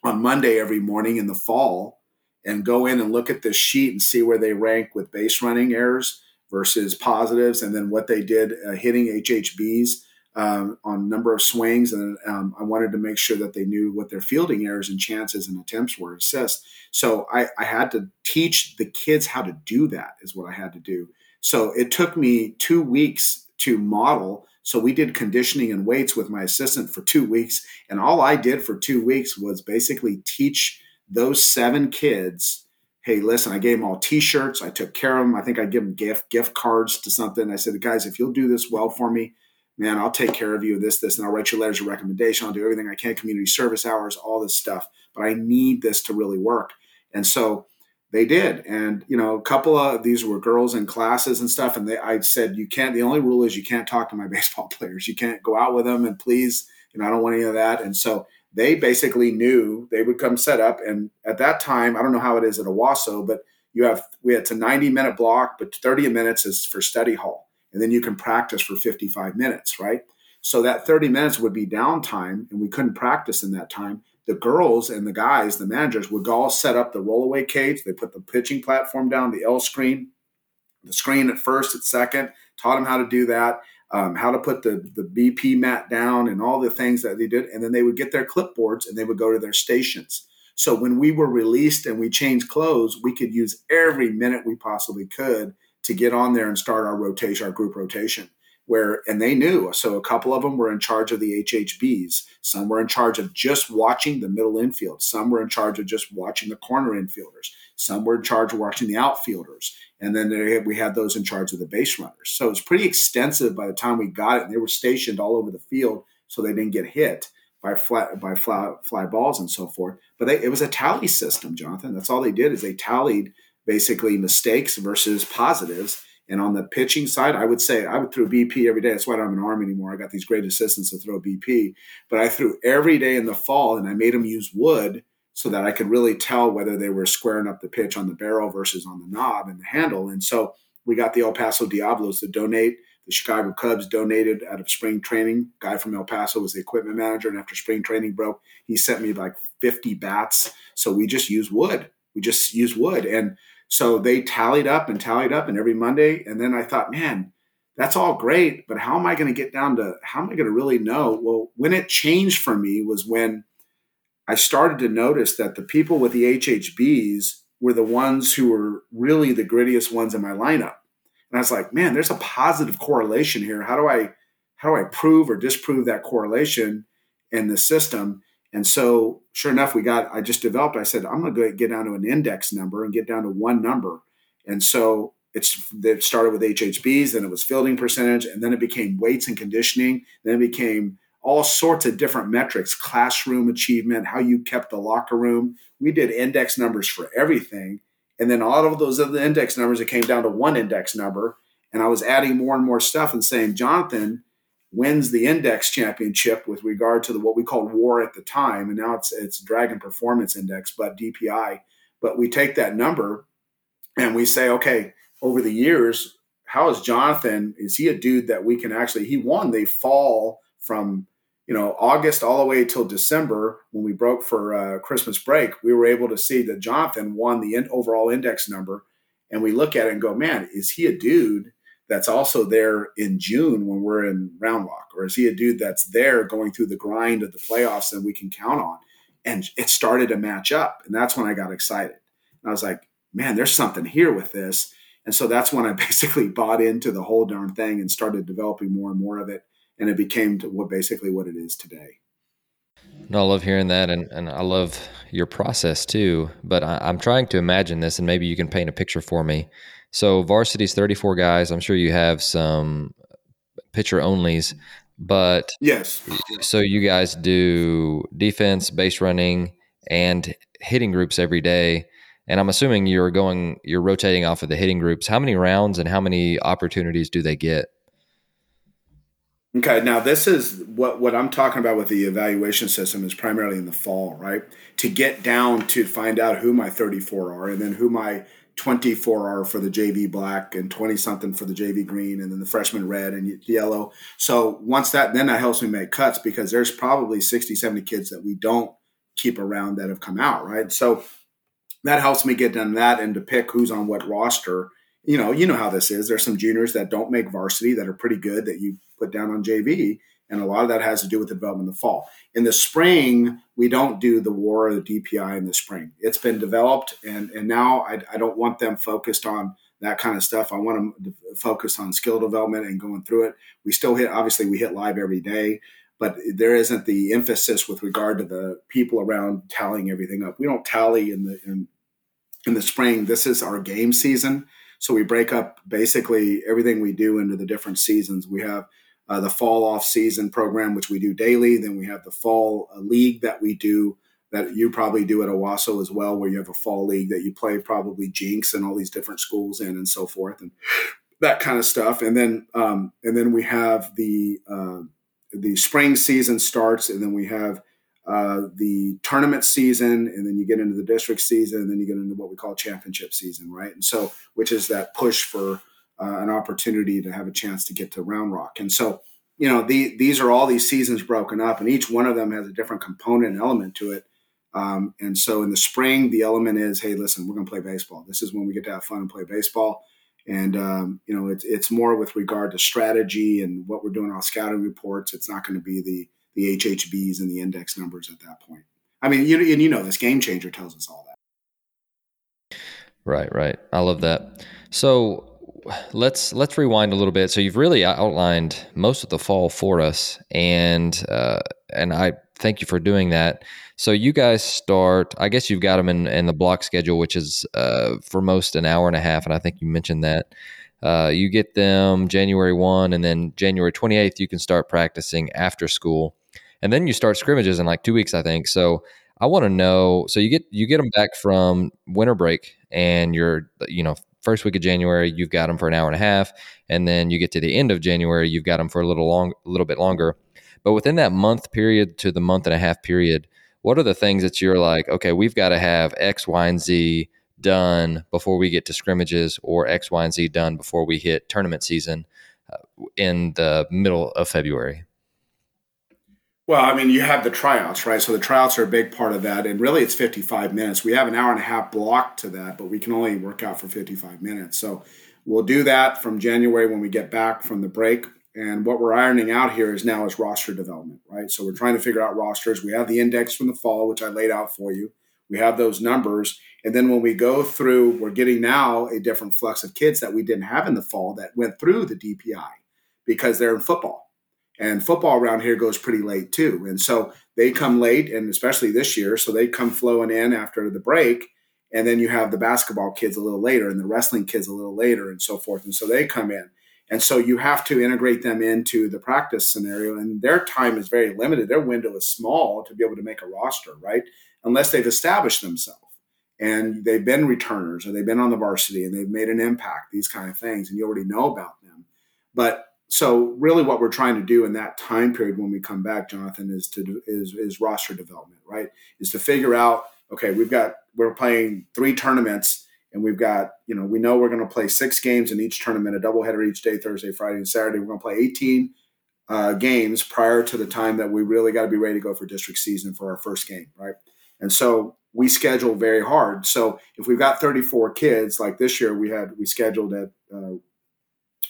on Monday every morning in the fall and go in and look at this sheet and see where they rank with base running errors versus positives and then what they did uh, hitting HHBs um, on number of swings, and um, I wanted to make sure that they knew what their fielding errors and chances and attempts were assessed. So I, I had to teach the kids how to do that. Is what I had to do. So it took me two weeks to model. So we did conditioning and weights with my assistant for two weeks, and all I did for two weeks was basically teach those seven kids hey, listen, I gave them all T-shirts. I took care of them. I think I give them gift gift cards to something. I said, guys, if you'll do this well for me, man, I'll take care of you, this, this, and I'll write you letters of recommendation. I'll do everything I can, community service hours, all this stuff. But I need this to really work. And so they did. And, you know, a couple of these were girls in classes and stuff. And they, I said, you can't, the only rule is you can't talk to my baseball players. You can't go out with them and please, you know, I don't want any of that. And so they basically knew they would come set up. And at that time, I don't know how it is at Owasso, but you have, we had a 90 minute block, but 30 minutes is for study hall and then you can practice for 55 minutes, right? So that 30 minutes would be downtime, and we couldn't practice in that time. The girls and the guys, the managers, would all set up the rollaway cage. They put the pitching platform down, the L screen, the screen at first, at second, taught them how to do that, um, how to put the, the BP mat down, and all the things that they did. And then they would get their clipboards and they would go to their stations. So when we were released and we changed clothes, we could use every minute we possibly could to get on there and start our rotation, our group rotation. Where and they knew. So a couple of them were in charge of the HHBs. Some were in charge of just watching the middle infield. Some were in charge of just watching the corner infielders. Some were in charge of watching the outfielders. And then we had those in charge of the base runners. So it's pretty extensive by the time we got it. And they were stationed all over the field so they didn't get hit by flat by fly, fly balls and so forth. But they, it was a tally system, Jonathan. That's all they did is they tallied basically mistakes versus positives. And on the pitching side, I would say I would throw BP every day. That's why I don't have an arm anymore. I got these great assistants to throw BP, but I threw every day in the fall, and I made them use wood so that I could really tell whether they were squaring up the pitch on the barrel versus on the knob and the handle. And so we got the El Paso Diablos to donate. The Chicago Cubs donated out of spring training. Guy from El Paso was the equipment manager, and after spring training broke, he sent me like 50 bats. So we just use wood. We just use wood, and so they tallied up and tallied up, and every Monday. And then I thought, man, that's all great, but how am I going to get down to how am I going to really know? Well, when it changed for me was when I started to notice that the people with the HHBs were the ones who were really the grittiest ones in my lineup. And I was like, man, there's a positive correlation here. How do I how do I prove or disprove that correlation in the system? And so, sure enough, we got, I just developed, I said, I'm going to get down to an index number and get down to one number. And so it's, it started with HHBs, then it was fielding percentage, and then it became weights and conditioning. Then it became all sorts of different metrics, classroom achievement, how you kept the locker room. We did index numbers for everything. And then all of those other index numbers, it came down to one index number. And I was adding more and more stuff and saying, Jonathan, wins the index championship with regard to the what we called war at the time and now it's it's dragon performance index but dpi but we take that number and we say okay over the years how is jonathan is he a dude that we can actually he won They fall from you know august all the way till december when we broke for uh, christmas break. We were able to see that jonathan won the in, overall index number and we look at it and go man is he a dude that's also there in June when we're in Round Rock? Or is he a dude that's there going through the grind of the playoffs that we can count on? And it started to match up. And that's when I got excited. And I was like, man, there's something here with this. And so that's when I basically bought into the whole darn thing and started developing more and more of it. And it became what basically what it is today. No, I love hearing that, and, and I love your process too. But I, I'm trying to imagine this, and maybe you can paint a picture for me. So varsity's 34 guys. I'm sure you have some pitcher onlys, but yes. So you guys do defense, base running, and hitting groups every day. And I'm assuming you're going, you're rotating off of the hitting groups. How many rounds and how many opportunities do they get? Okay, now this is what what I'm talking about with the evaluation system is primarily in the fall, right? To get down to find out who my 34 are and then who my 24 are for the JV black and 20 something for the JV green and then the freshman red and yellow. So once that, then that helps me make cuts because there's probably 60, 70 kids that we don't keep around that have come out, right? So that helps me get done that and to pick who's on what roster. You know, you know how this is. There's some juniors that don't make varsity that are pretty good that you put down on JV and a lot of that has to do with the development in the fall. In the spring, we don't do the war or the DPI in the spring. It's been developed, and and now I, I don't want them focused on that kind of stuff. I want them focused on skill development and going through it. We still hit, obviously, we hit live every day, but there isn't the emphasis with regard to the people around tallying everything up. We don't tally in the in, in the spring. This is our game season, so we break up basically everything we do into the different seasons. We have uh, the fall off season program, which we do daily. Then we have the fall uh, league that we do that you probably do at Owasso as well, where you have a fall league that you play probably Jenks and all these different schools in and so forth and that kind of stuff. And then um, and then we have the uh, the spring season starts, and then we have uh, the tournament season, and then you get into the district season, and then you get into what we call championship season, right? And so, which is that push for uh, an opportunity to have a chance to get to Round Rock. And so, you know, the, these are all these seasons broken up, and each one of them has a different component element to it. Um, and so, in the spring, the element is, hey, listen, we're going to play baseball. This is when we get to have fun and play baseball. And um, you know, it's it's more with regard to strategy and what we're doing on scouting reports. It's not going to be the the HHBs and the index numbers at that point. I mean, you and you know, this GameChanger tells us all that. Right, right. I love that. So let's let's rewind a little bit. So you've really outlined most of the fall for us, and uh, and I thank you for doing that. So you guys start. I guess you've got them in, in the block schedule, which is uh, for most an hour and a half, and I think you mentioned that. Uh, you get them January one, and then January twenty eighth, you can start practicing after school, and then you start scrimmages in like two weeks, I think. So I want to know. So you get you get them back from winter break, and you're you know first week of January you've got them for an hour and a half, and then you get to the end of January you've got them for a little long, a little bit longer. But within that month period to the month and a half period, what are the things that you're like, okay, we've got to have X, Y, and Z done before we get to scrimmages, or X, Y, and Z done before we hit tournament season uh, in the middle of February? Well, I mean, you have the tryouts, right? So the tryouts are a big part of that. And really, it's 55 minutes. We have an hour and a half block to that, but we can only work out for 55 minutes. So we'll do that from January when we get back from the break. And what we're ironing out here is now is roster development, right? So we're trying to figure out rosters. We have the index from the fall, which I laid out for you. We have those numbers. And then when we go through, we're getting now a different flux of kids that we didn't have in the fall that went through the DPI because they're in football and football around here goes pretty late too. And so they come late, and especially this year, so they come flowing in after the break. And then you have the basketball kids a little later, and the wrestling kids a little later, and so forth. And so they come in. And so you have to integrate them into the practice scenario, and their time is very limited. Their window is small to be able to make a roster, right? Unless they've established themselves and they've been returners or they've been on the varsity and they've made an impact, these kind of things, and you already know about them. But so really what we're trying to do in that time period when we come back jonathan is to is is roster development right? Is to figure out okay we've got we're playing three tournaments and we've got you know we know we're going to play six games in each tournament a doubleheader each day thursday friday and saturday. We're going to play 18 uh, games prior to the time that we really got to be ready to go for district season for our first game right? And so we schedule very hard. So if we've got 34 kids like this year we had we scheduled at uh,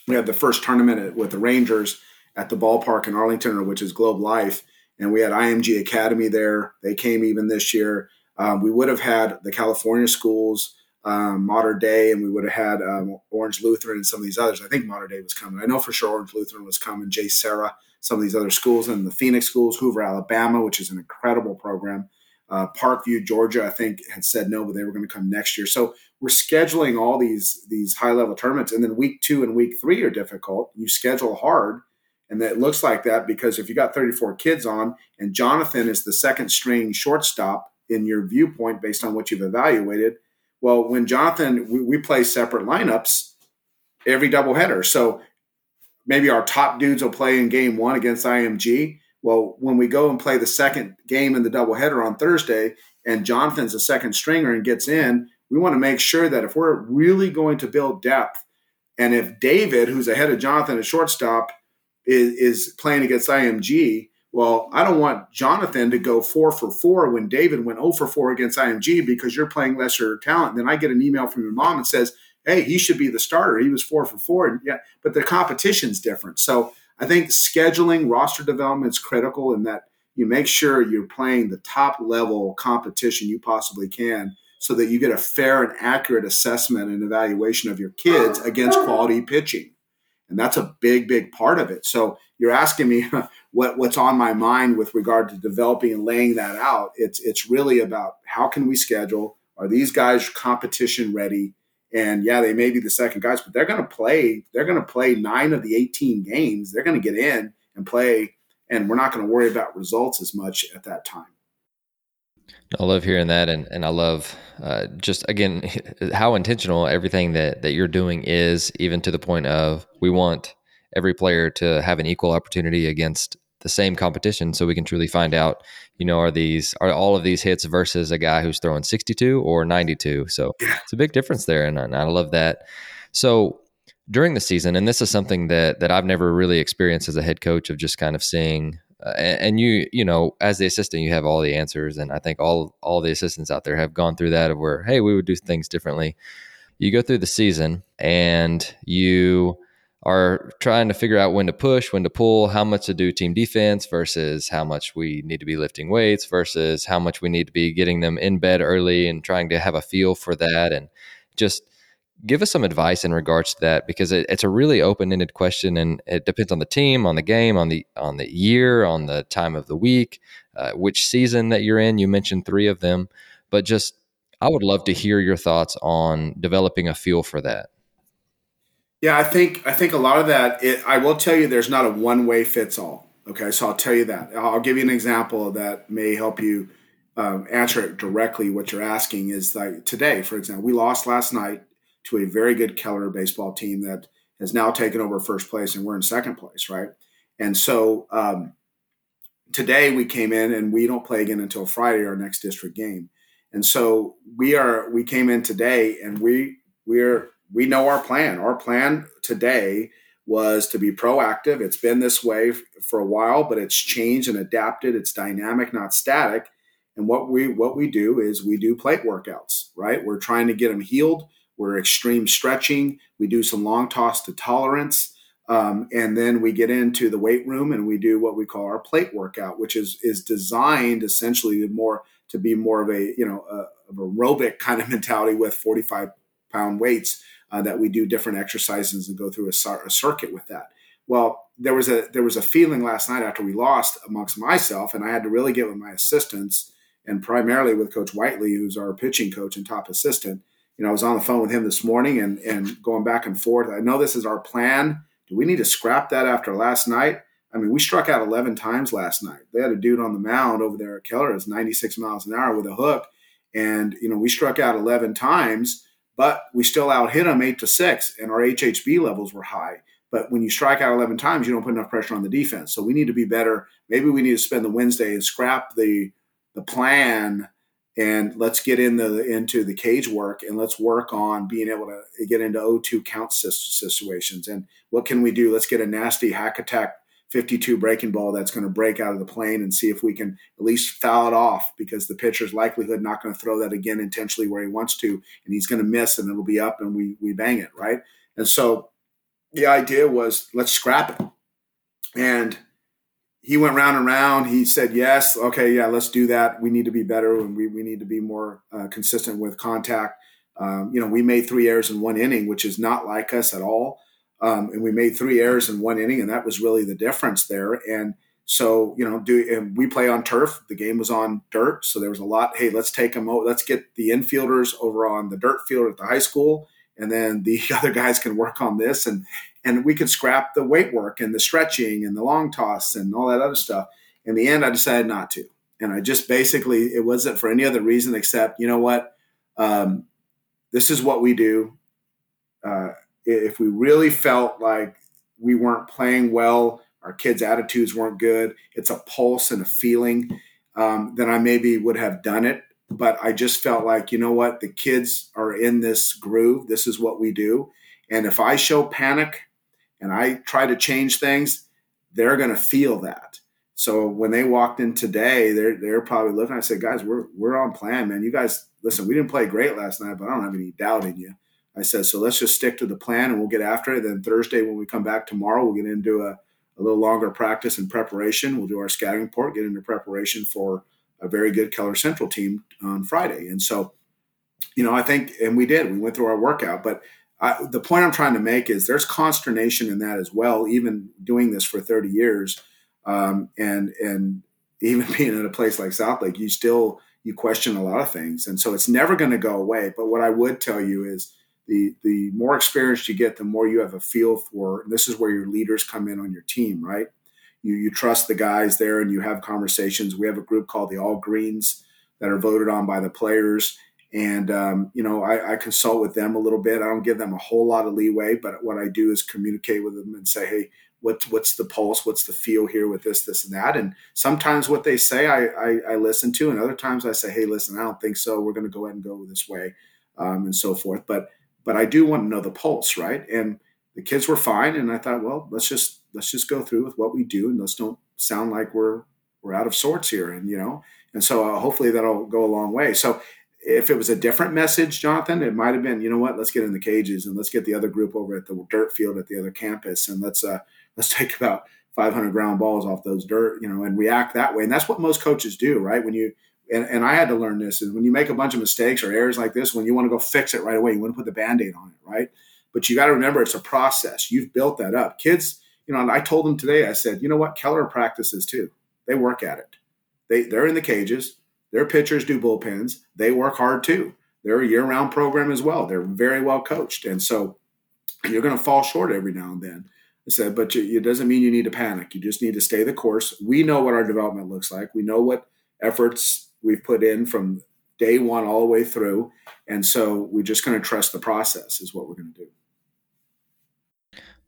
we had the first tournament with the Rangers at the ballpark in Arlington, which is Globe Life, and we had IMG Academy there. They came even this year. Um, we would have had the California schools, um, Mater Dei, and we would have had um, Orange Lutheran and some of these others. I think Mater Dei was coming. I know for sure Orange Lutheran was coming. JSerra, some of these other schools, and the Phoenix schools, Hoover, Alabama, which is an incredible program. Uh, Parkview, Georgia, I think had said no, but they were going to come next year. So we're scheduling all these these high level tournaments, and then week two and week three are difficult. You schedule hard, and it looks like that because if you got 34 kids on, and Jonathan is the second string shortstop in your viewpoint based on what you've evaluated. Well, when Jonathan, we, we play separate lineups every doubleheader, so maybe our top dudes will play in game one against IMG well, when we go and play the second game in the doubleheader on Thursday, and Jonathan's a second stringer and gets in, we want to make sure that if we're really going to build depth, and if David, who's ahead of Jonathan at shortstop, is, is playing against IMG, well, I don't want Jonathan to go four for four when David went 0 for four against IMG because you're playing lesser talent. Then I get an email from your mom and says, "Hey, he should be the starter. He was four for four." And yeah, but the competition's different. So I think scheduling roster development is critical in that you make sure you're playing the top level competition you possibly can so that you get a fair and accurate assessment and evaluation of your kids against quality pitching. And that's a big, big part of it. So you're asking me what, what's on my mind with regard to developing and laying that out. It's it's really about how can we schedule? Are these guys competition ready? And yeah, they may be the second guys, but they're to play. They're to play nine of the 18 games. They're to get in and play, and we're not to worry about results as much at that time. I love hearing that, and and I love uh, just again how intentional everything that that you're doing is, even to the point of we want every player to have an equal opportunity against the same competition so we can truly find out you know are these are all of these hits versus a guy who's throwing 62 or 92 so it's a big difference there and, and i love that. So during the season and this is something that that i've never really experienced as a head coach of just kind of seeing uh, and, and, you you know as the assistant you have all the answers and i think all all the assistants out there have gone through that of where hey we would do things differently you go through the season and you are trying to figure out when to push, when to pull, how much to do team defense versus how much we need to be lifting weights versus how much we need to be getting them in bed early and trying to have a feel for that. And just give us some advice in regards to that because it, it's a really open-ended question and it depends on the team, on the game, on the on the year, on the time of the week, uh, which season that you're in. You mentioned three of them, but just I would love to hear your thoughts on developing a feel for that. Yeah, I think I think a lot of that. It, I will tell you, there's not a one way fits all. Okay, so I'll tell you that. I'll give you an example that may help you um, answer it directly, what you're asking is like today, for example, we lost last night to a very good Keller baseball team that has now taken over first place and we're in second place, right? And so um, today we came in and we don't play again until Friday, our next district game. And so we are we came in today and we we're we know our plan. Our plan today was to be proactive. It's been this way for a while, but it's changed and adapted. It's dynamic, not static. And what we what we do is we do plate workouts, right? We're trying to get them healed. We're extreme stretching. We do some long toss to tolerance. Um, and then we get into the weight room and we do what we call our plate workout, which is is designed essentially more to be more of a you know a, of aerobic kind of mentality with 45 pound weights uh, that we do different exercises and go through a, a, circuit with that. Well, there was a there was a feeling last night after we lost amongst myself, and I had to really get with my assistants and primarily with Coach Whiteley, who's our pitching coach and top assistant. You know, I was on the phone with him this morning and and going back and forth. I know this is our plan. Do we need to scrap that after last night? I mean, we struck out 11 times last night. They had a dude on the mound over there at Keller, is 96 miles an hour with a hook, and you know we struck out 11 times, but we still out hit them eight to six, and our HHB levels were high. But when you strike out 11 times, you don't put enough pressure on the defense. So we need to be better. Maybe we need to spend the Wednesday and scrap the the plan and let's get in the into the cage work and let's work on being able to get into O2 count situations. And what can we do? Let's get a nasty hack attack 52 breaking ball that's going to break out of the plane and see if we can at least foul it off because the pitcher's likelihood not going to throw that again intentionally where he wants to and he's going to miss and it'll be up and we we bang it right? And so the idea was let's scrap it. And he went round and round. He said, yes, okay, yeah, let's do that. We need to be better and we, we need to be more uh, consistent with contact. Um, you know, we made three errors in one inning, which is not like us at all. Um, and we made three errors in one inning, and that was really the difference there. And so, you know, do we play on turf. The game was on dirt, so there was a lot. Hey, let's take them. Out. Let's get the infielders over on the dirt field at the high school, and then the other guys can work on this. And and we could scrap the weight work and the stretching and the long toss and all that other stuff. In the end, I decided not to, and I just basically it wasn't for any other reason except you know what, um, this is what we do. Uh, if we really felt like we weren't playing well, our kids' attitudes weren't good, it's a pulse and a feeling, um, then I maybe would have done it. But I just felt like, you know what, the kids are in this groove. This is what we do. And if I show panic, and I try to change things, they're going to feel that. So when they walked in today, they're they're probably looking. I said, guys, we're we're on plan, man. You guys, listen, we didn't play great last night, but I don't have any doubt in you. I said, so let's just stick to the plan and we'll get after it. Then Thursday, when we come back tomorrow, we'll get into a, a little longer practice and preparation. We'll do our scouting report, get into preparation for a very good Keller Central team on Friday. And so, you know, I think, and we did. We went through our workout, but I, the point I'm trying to make is there's consternation in that as well. Even doing this for 30 years, um, and and even being in a place like Southlake, you still you question a lot of things, and so it's never going to go away. But what I would tell you is the the more experience you get, the more you have a feel for. And this is where your leaders come in on your team, right? You you trust the guys there, and you have conversations. We have a group called the All Greens that are voted on by the players and um, you know I, I, consult with them a little bit. I don't give them a whole lot of leeway, but what I do is communicate with them and say, "Hey, what's what's the pulse? What's the feel here with this, this, and that?" And sometimes what they say, I, I, I listen to, and other times I say, "Hey, listen, I don't think so. We're going to go ahead and go this way," um, and so forth. But but I do want to know the pulse, right? And the kids were fine, and I thought, well, let's just let's just go through with what we do, and let's don't sound like we're we're out of sorts here, and you know. And so uh, hopefully that'll go a long way. So if it was a different message, Jonathan, it might have been, you know what, let's get in the cages and let's get the other group over at the dirt field at the other campus and let's uh, let's take about 500 ground balls off those dirt, you know, and react that way. And that's what most coaches do, right? When you and, and I had to learn this is when you make a bunch of mistakes or errors like this, when you want to go fix it right away, you want to put the band-aid on it, right? But you got to remember it's a process. You've built that up. Kids, you know, and I told them today, I said, you know what, Keller practices too. They work at it. They they're in the cages their pitchers do bullpens. They work hard too. They're a year round program as well. They're very well coached. And so you're going to fall short every now and then. I said, but it doesn't mean you need to panic. You just need to stay the course. We know what our development looks like. We know what efforts we've put in from day one all the way through. And so we're just going to trust the process is what we're going to do.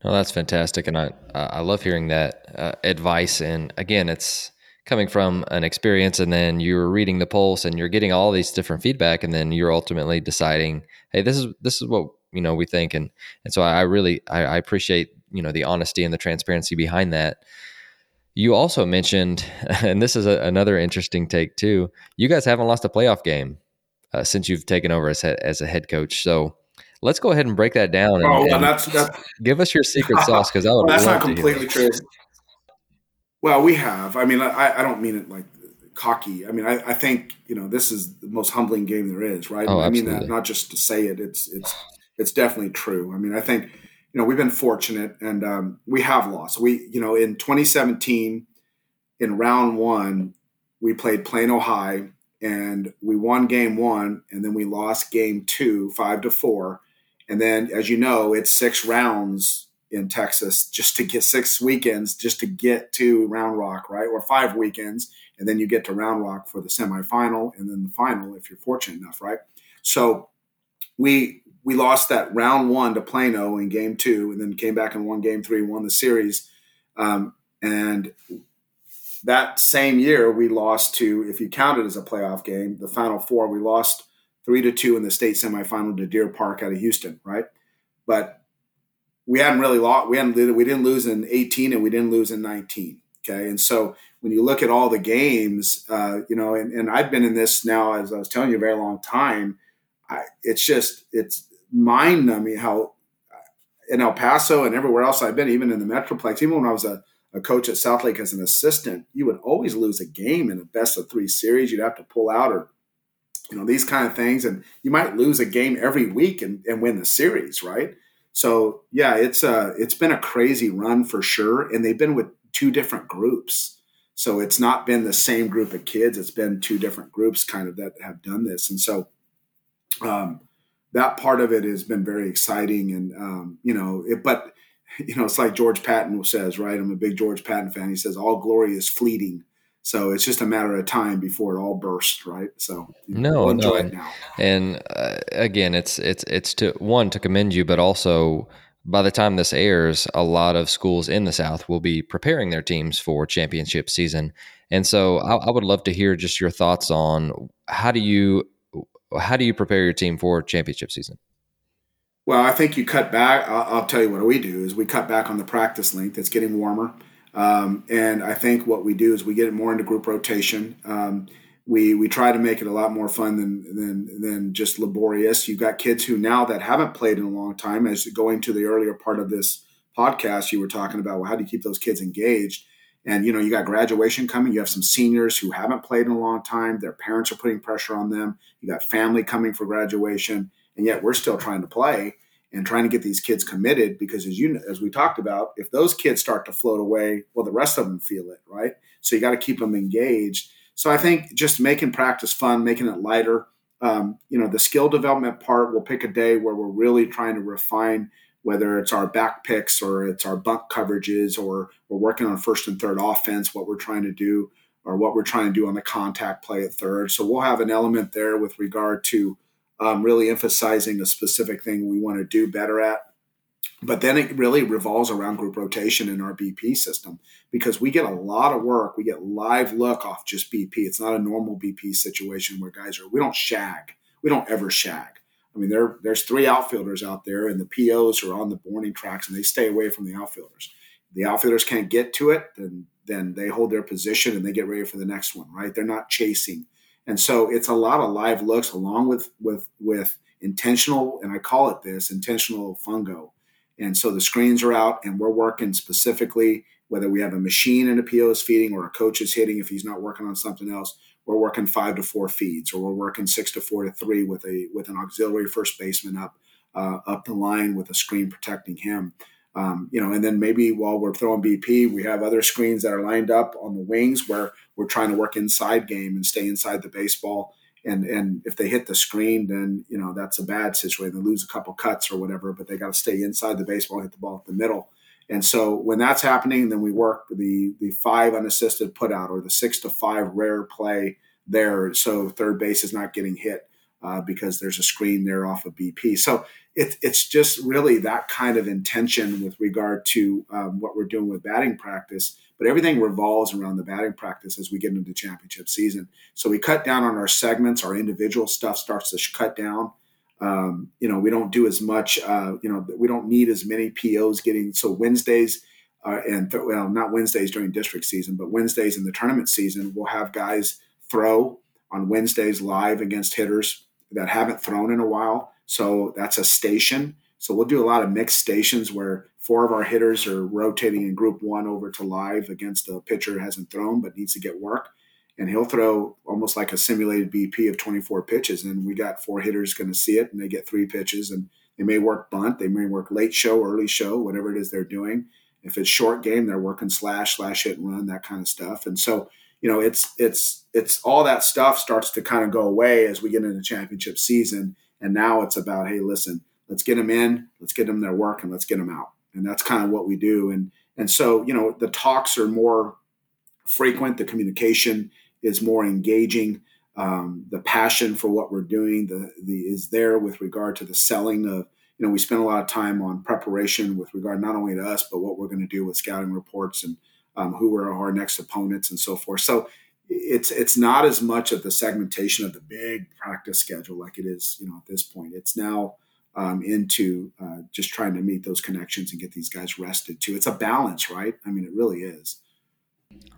No, that's fantastic, and I I love hearing that uh, advice. And again, it's coming from an experience, and then you're reading the pulse, and you're getting all these different feedback, and then you're ultimately deciding, hey, this is this is what you know we think, and and so I really I, I appreciate you know the honesty and the transparency behind that. You also mentioned, and this is a, another interesting take too. You guys haven't lost a playoff game uh, since you've taken over as as a head coach, so Let's go ahead and break that down. And, oh, well, that's, that's give us your secret sauce because I would. well, that's not completely true. Well, we have. I mean, I, I don't mean it like cocky. I mean, I, I think you know this is the most humbling game there is, right? Oh, I mean that not just to say it. It's it's it's definitely true. I mean, I think you know we've been fortunate and um, we have lost. We you know in 2017 in round one we played Plano High and we won game one and then we lost game two five to four and then, as you know, it's six rounds in Texas just to get six weekends just to get to Round Rock, right? Or five weekends, and then you get to Round Rock for the semifinal and then the final if you're fortunate enough, right? So we we lost that round one to Plano in game two, and then came back and won game three, won the series. Um, and that same year, we lost to, if you count it as a playoff game, the final four, we lost three to two in the state semifinal to Deer Park out of Houston, right? But we hadn't really lost. We hadn't we didn't lose in 18 and we didn't lose in 19. Okay, and so when you look at all the games, uh, you know, and, and I've been in this now, as I was telling you, a very long time. I, it's just it's mind numbing how in El Paso and everywhere else I've been, even in the Metroplex, even when I was a, a coach at Southlake as an assistant, you would always lose a game in a best of three series. You'd have to pull out or you know these kind of things and you might lose a game every week and, and win the series right so yeah it's a it's been a crazy run for sure and they've been with two different groups. So it's not been the same group of kids it's been two different groups kind of that have done this and so um that part of it has been very exciting and um you know it, but you know it's like george patton says right? I'm a big george patton fan. He says all glory is fleeting so it's just a matter of time before it all bursts, right? So no, we'll enjoy no. it now. And uh, again, it's it's it's to one to commend you, but also by the time this airs, a lot of schools in the South will be preparing their teams for championship season. And so I, I would love to hear just your thoughts on how do you how do you prepare your team for championship season? Well, I think you cut back. I'll, I'll tell you what we do is we cut back on the practice length. It's getting warmer. Um, and I think what we do is we get it more into group rotation. Um, we we try to make it a lot more fun than than than just laborious. You've got kids who now that haven't played in a long time. As going to the earlier part of this podcast, you were talking about well, how do you keep those kids engaged? And you know, you got graduation coming. You have some seniors who haven't played in a long time. Their parents are putting pressure on them. You got family coming for graduation, and yet we're still trying to play and trying to get these kids committed because as you as we talked about if those kids start to float away well the rest of them feel it right? So you got to keep them engaged. So i think just making practice fun making it lighter um, you know the skill development part we'll pick a day where we're really trying to refine whether it's our back picks or it's our bunt coverages or we're working on first and third offense what we're trying to do or what we're trying to do on the contact play at third. So we'll have an element there with regard to um, really emphasizing a specific thing we want to do better at. But then it really revolves around group rotation in our BP system because we get a lot of work. We get live look off just BP. It's not a normal BP situation where guys are, we don't shag. We don't ever shag. I mean, there, there's three outfielders out there, and the POs are on the warning tracks, and they stay away from the outfielders. The outfielders can't get to it, then then they hold their position and they get ready for the next one. Right? They're not chasing and so it's a lot of live looks along with with with intentional, and I call it this intentional fungo. And so the screens are out, and we're working specifically whether we have a machine and a PO is feeding or a coach is hitting if he's not working on something else. We're working five to four feeds, or we're working six to four to three with a with an auxiliary first baseman up uh, up the line with a screen protecting him. Um, you know, and then maybe while we're throwing BP, we have other screens that are lined up on the wings where we're trying to work inside game and stay inside the baseball. And and if they hit the screen, then you know that's a bad situation. They lose a couple cuts or whatever, but they got to stay inside the baseball, hit the ball at the middle. And so when that's happening, then we work the the five unassisted put out or the six to five rare play there, so third base is not getting hit uh, because there's a screen there off of BP. So it, it's just really that kind of intention with regard to um, what we're doing with batting practice. But everything revolves around the batting practice as we get into championship season. So we cut down on our segments. Our individual stuff starts to cut down. Um, you know, we don't do as much. Uh, you know, we don't need as many POs getting. So Wednesdays uh, and th- well, not Wednesdays during district season, but Wednesdays in the tournament season, we'll have guys throw on Wednesdays live against hitters that haven't thrown in a while. So that's a station. So we'll do a lot of mixed stations where four of our hitters are rotating in group one over to live against a pitcher who hasn't thrown but needs to get work. And he'll throw almost like a simulated BP of 24 pitches. And we got four hitters going to see it and they get three pitches. And they may work bunt, they may work late show, early show, whatever it is they're doing. If it's short game, they're working slash, slash hit and run, that kind of stuff. And so you know, it's it's it's all that stuff starts to kind of go away as we get into championship season, and now it's about hey, listen, let's get them in, let's get them their work, and let's get them out, and that's kind of what we do, and and so you know the talks are more frequent, the communication is more engaging. Um, the passion for what we're doing the, the is there with regard to the selling of you know we spend a lot of time on preparation with regard not only to us but what we're going to do with scouting reports and um, who are our next opponents and so forth. So it's it's not as much of the segmentation of the big practice schedule like it is, you know, at this point. It's now um, into uh, just trying to meet those connections and get these guys rested too. It's a balance, right? I mean, it really is.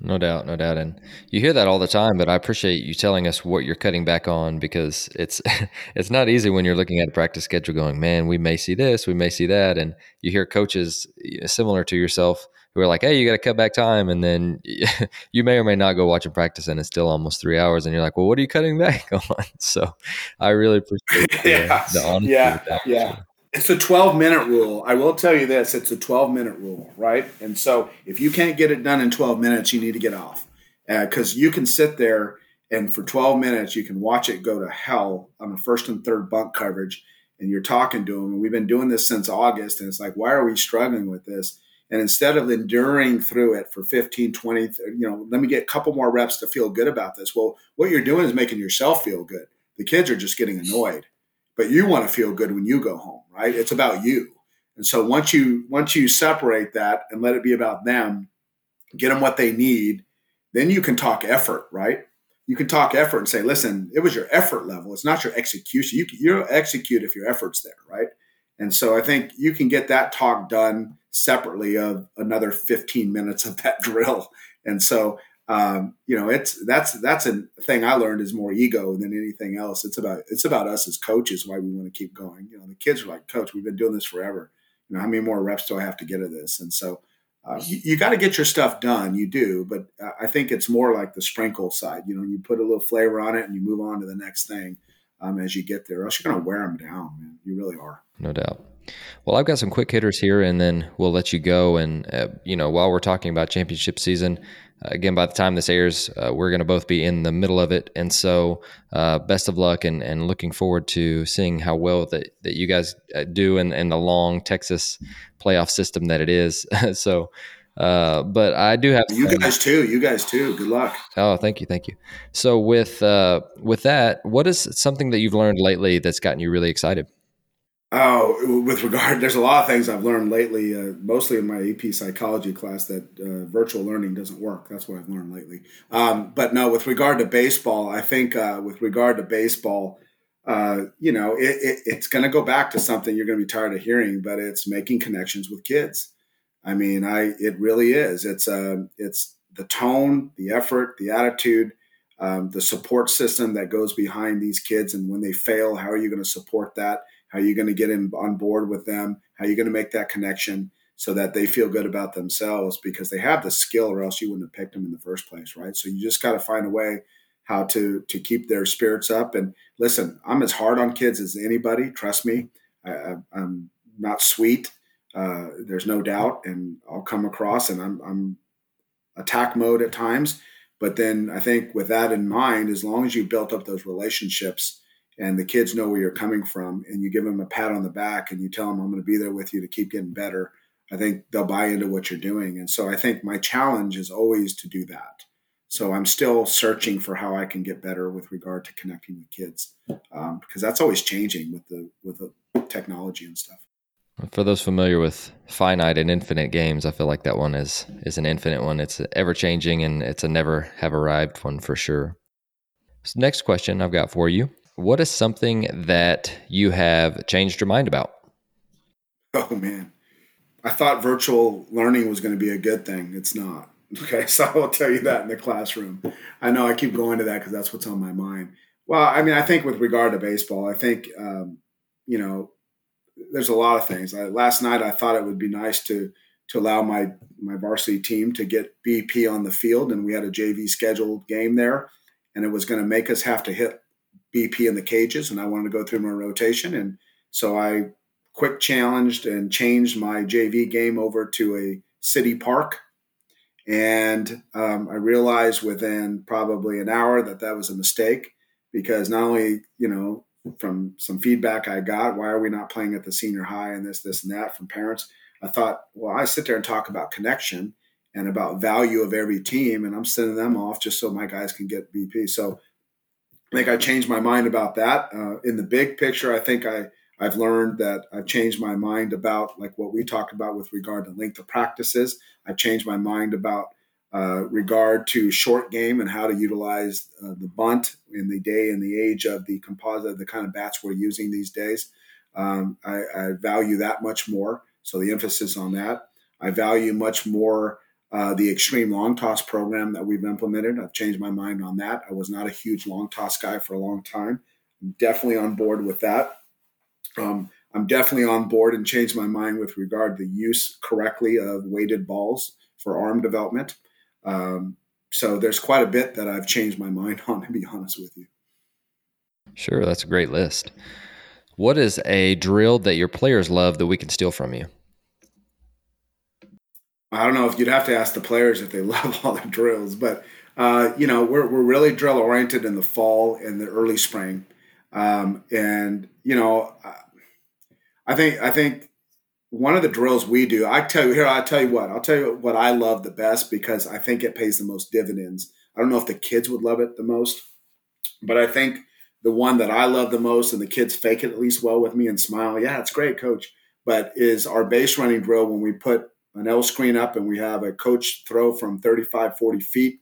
No doubt, no doubt, and you hear that all the time. But I appreciate you telling us what you're cutting back on because it's it's not easy when you're looking at a practice schedule, going, "Man, we may see this, we may see that," and you hear coaches similar to yourself who are like, "Hey, you got to cut back time," and then you may or may not go watch a practice, and it's still almost three hours, and you're like, "Well, what are you cutting back on?" So, I really appreciate the, yeah. the honesty. Yeah, yeah. It's a 12 minute rule. I will tell you this: it's a 12 minute rule, right? And so, if you can't get it done in 12 minutes, you need to get off because uh, you can sit there and for 12 minutes you can watch it go to hell on the first and third bunt coverage and you're talking to them and we've been doing this since august and it's like why are we struggling with this and instead of enduring through it for 15, 20, you know, let me get a couple more reps to feel good about this. Well, what you're doing is making yourself feel good. The kids are just getting annoyed, but you want to feel good when you go home, right? It's about you. And so once you once you separate that and let it be about them, get them what they need, then you can talk effort, right? You can talk effort and say, listen, it was your effort level. It's not your execution. You you execute if your effort's there, right? And so I think you can get that talk done separately of another 15 minutes of that drill. And so, um, you know, it's that's that's a thing I learned is more ego than anything else. It's about it's about us as coaches why we want to keep going. You know, the kids are like, Coach, we've been doing this forever. You know, how many more reps do I have to get of this? And so, uh, you, you got to get your stuff done. You do, but I think it's more like the sprinkle side. You know, you put a little flavor on it and you move on to the next thing um, as you get there. Else you're going to wear them down, man. You really are. No doubt. Well, I've got some quick hitters here, and then we'll let you go. And uh, you know, while we're talking about championship season, uh, again, by the time this airs, uh, we're going to both be in the middle of it. And so, uh, best of luck, and, and looking forward to seeing how well that, that you guys uh, do in, in the long Texas playoff system that it is. so. Uh, but I do have you guys too. You guys too. Good luck. Oh, thank you, thank you. So with with that, what is something that you've learned lately that's gotten you really excited? Oh, with regard, there's a lot of things I've learned lately, uh, mostly in my AP psychology class, that uh, virtual learning doesn't work. That's what I've learned lately. Um, but no, with regard to baseball, I think uh, with regard to baseball, uh, you know, it, it, it's going to go back to something you're going to be tired of hearing, but it's making connections with kids. I mean, I it really is. It's uh, it's the tone, the effort, the attitude, um, the support system that goes behind these kids, and when they fail, how are you going to support that? How are you going to get in on board with them? How are you going to make that connection so that they feel good about themselves because they have the skill, or else you wouldn't have picked them in the first place, right? So you just got to find a way how to to keep their spirits up. And listen, I'm as hard on kids as anybody. Trust me, I, am not sweet. Uh, there's no doubt, and I'll come across, and I'm, I'm attack mode at times. But then I think with that in mind, as long as you built up those relationships and the kids know where you're coming from and you give them a pat on the back and you tell them i'm going to be there with you to keep getting better i think they'll buy into what you're doing and so i think my challenge is always to do that So I'm still searching for how I can get better with regard to connecting with kids, um, because that's always changing with the with the technology and stuff. For those familiar with finite and infinite games, I feel like that one is is an infinite one. It's ever changing and it's a never have arrived one for sure. So next question I've got for you: What is something that you have changed your mind about? Oh man, I thought virtual learning was going to be a good thing. It's not. Okay, so I will tell you that in the classroom. I know I keep going to that because that's what's on my mind. Well, I mean, I think with regard to baseball, I think um, you know, there's a lot of things. I, last night, I thought it would be nice to to allow my my varsity team to get BP on the field, and we had a JV scheduled game there, and it was going to make us have to hit BP in the cages, and I wanted to go through my rotation, and so I quick challenged and changed my JV game over to a city park and um, I realized within probably an hour that that was a mistake because not only, you know, from some feedback I got, why are we not playing at the senior high and this, this, and that from parents? I thought, well, I sit there and talk about connection and about value of every team, and I'm sending them off just so my guys can get BP. So I think I changed my mind about that. Uh, in the big picture, I think I I've learned that I've changed my mind about like what we talked about with regard to length of practices. I've changed my mind about uh, regard to short game and how to utilize uh, the bunt in the day and the age of the composite, the kind of bats we're using these days. Um, I, I, value that much more. So the emphasis on that. I value much more uh, the extreme long toss program that we've implemented. I've changed my mind on that. I was not a huge long toss guy for a long time. I'm definitely on board with that. Um, I'm definitely on board and changed my mind with regard to the use correctly of weighted balls for arm development. Um, so there's quite a bit that I've changed my mind on, to be honest with you. Sure, that's a great list. What is a drill that your players love that we can steal from you? I don't know if you'd have to ask the players if they love all the drills, but uh, you know we're we're really drill oriented in the fall and the early spring, um, and you know I think I think one of the drills we do, I tell you here, I tell you what, I'll tell you what I love the best because I think it pays the most dividends. I don't know if the kids would love it the most, but I think the one that I love the most and the kids fake it at least well with me and smile. Yeah, it's great, coach. But is our base running drill when we put an L screen up and we have a coach throw from 35, 40 feet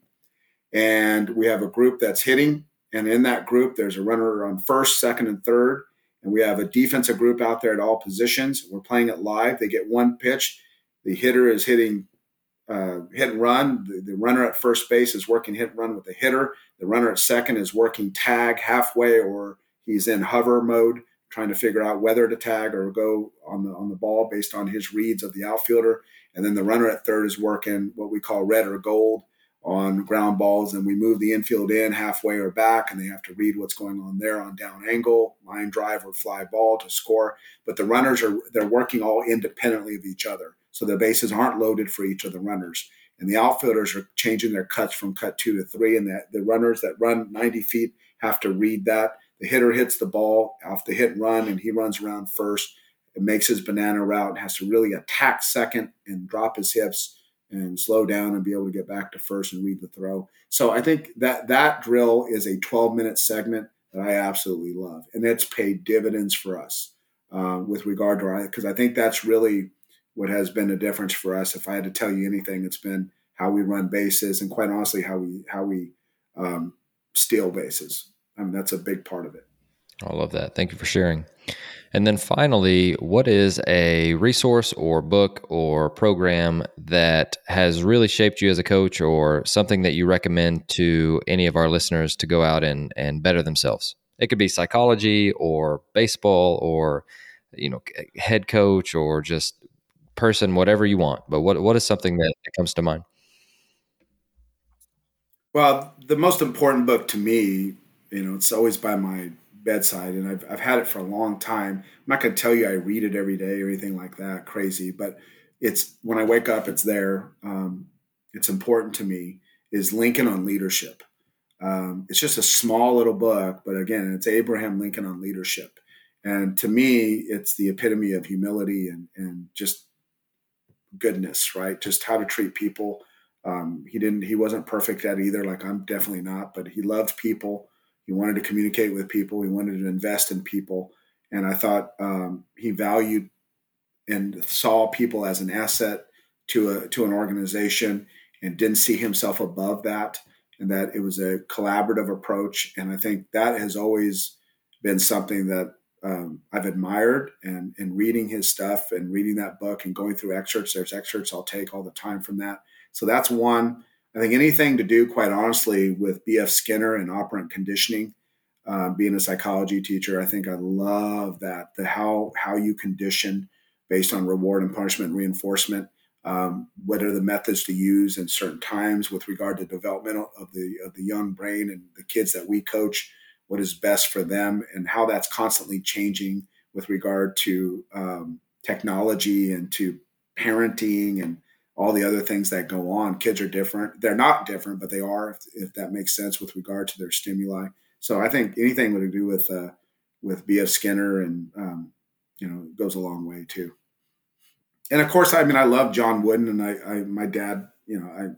and we have a group that's hitting. And in that group, there's a runner on first, second, and third and we have a defensive group out there at all positions. We're playing it live. They get one pitch. The hitter is hitting uh, hit and run. The, the, runner at first base is working hit and run with the hitter. The runner at second is working tag halfway, or he's in hover mode, trying to figure out whether to tag or go on the on the ball based on his reads of the outfielder. And then the runner at third is working what we call red or gold, on ground balls and we move the infield in halfway or back and they have to read what's going on there on down angle line drive or fly ball to score. But the runners are they're working all independently of each other so the bases aren't loaded for each of the runners. And the outfielders are changing their cuts from cut two to three and that the runners that run 90 feet have to read that. The hitter hits the ball off the hit and run and he runs around first. And makes his banana route and has to really attack second and drop his hips and slow down and be able to get back to first and read the throw. So I think that that drill is a 12 minute segment that I absolutely love, and it's paid dividends for us uh, with regard to our because I think that's really what has been a difference for us. If I had to tell you anything, it's been how we run bases and quite honestly how we how we um, steal bases. I mean that's a big part of it. I love that. Thank you for sharing. And then finally, what is a resource or book or program that has really shaped you as a coach or something that you recommend to any of our listeners to go out and, and better themselves? It could be psychology or baseball or, you know, head coach or just person, whatever you want. But what, what is something that comes to mind? Well, the most important book to me, you know, it's always by my bedside, and I've, I've had it for a long time. I'm not going to tell you I read it every day or anything like that, crazy, but it's when I wake up, it's there. Um, it's important to me. Is Lincoln on leadership? Um, it's just a small little book, but again, it's Abraham Lincoln on leadership, and to me, it's the epitome of humility and and just goodness, right? Just how to treat people Um, he didn't. He wasn't perfect at either. Like I'm definitely not. But he loved people. He wanted to communicate with people. He wanted to invest in people. And I thought um, he valued and saw people as an asset to a to an organization, and didn't see himself above that. And that it was a collaborative approach. And I think that has always been something that um, I've admired and in reading his stuff and reading that book and going through excerpts. There's excerpts I'll take all the time from that. So that's one. I think anything to do, quite honestly, with B.F. Skinner and operant conditioning, uh, being a psychology teacher, I think I love that the how how you condition based on reward and punishment and reinforcement. Um, what are the methods to use in certain times with regard to development of the of the young brain and the kids that we coach? What is best for them and how that's constantly changing with regard to um, technology and to parenting and all the other things that go on. Kids are different. They're not different, but they are, if, if that makes sense with regard to their stimuli. So I think anything to do with uh, with B.F. Skinner and um, you know goes a long way too. And of course, I mean, I love John Wooden, and I, I my dad, you know, I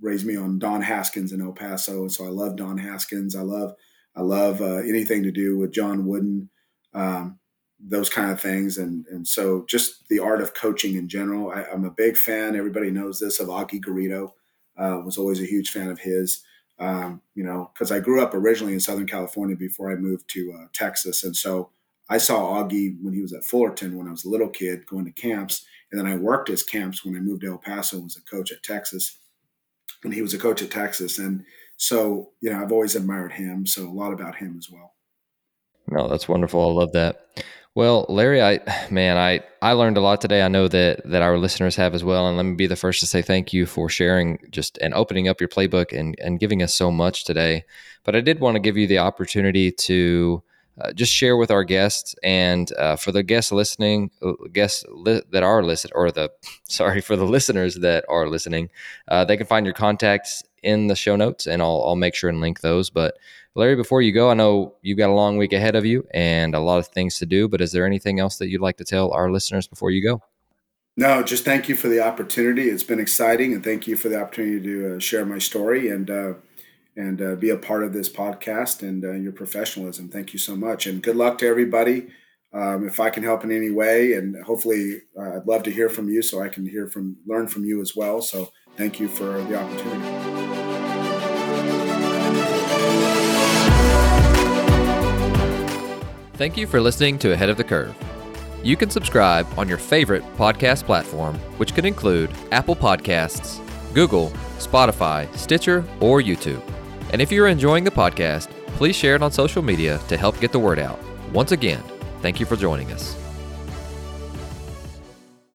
raised me on Don Haskins in El Paso, and so I love Don Haskins. I love I love uh, anything to do with John Wooden. Um, those kind of things. And and so just the art of coaching in general. I, am a big fan. Everybody knows this of Augie Garrido. Uh, was always a huge fan of his. Um, you know, because I grew up originally in Southern California before I moved to uh, Texas, and so I saw Augie when he was at Fullerton when I was a little kid going to camps, and then I worked his camps when I moved to El Paso and was a coach at Texas, and he was a coach at Texas, and so you know I've always admired him. So a lot about him as well. No, that's wonderful. I love that. Well, Larry, I man, I I learned a lot today. I know that that our listeners have as well. And let me be the first to say thank you for sharing just and opening up your playbook and and giving us so much today. But I did want to give you the opportunity to uh, just share with our guests and uh, for the guests listening, uh, guests li- that are listed, or the sorry for the listeners that are listening, uh, they can find your contacts in the show notes, and I'll I'll make sure and link those. But Larry, before you go, I know you've got a long week ahead of you and a lot of things to do, but is there anything else that you'd like to tell our listeners before you go? No, just thank you for the opportunity. It's been exciting, and thank you for the opportunity to uh, share my story and uh, and uh, be a part of this podcast and uh, your professionalism. Thank you so much, and good luck to everybody. Um, if I can help in any way, and hopefully, uh, I'd love to hear from you, so I can hear from learn from you as well. So, thank you for the opportunity. Thank you for listening to Ahead of the Curve. You can subscribe on your favorite podcast platform, which could include Apple Podcasts, Google, Spotify, Stitcher, or YouTube. And if you're enjoying the podcast, please share it on social media to help get the word out. Once again, thank you for joining us.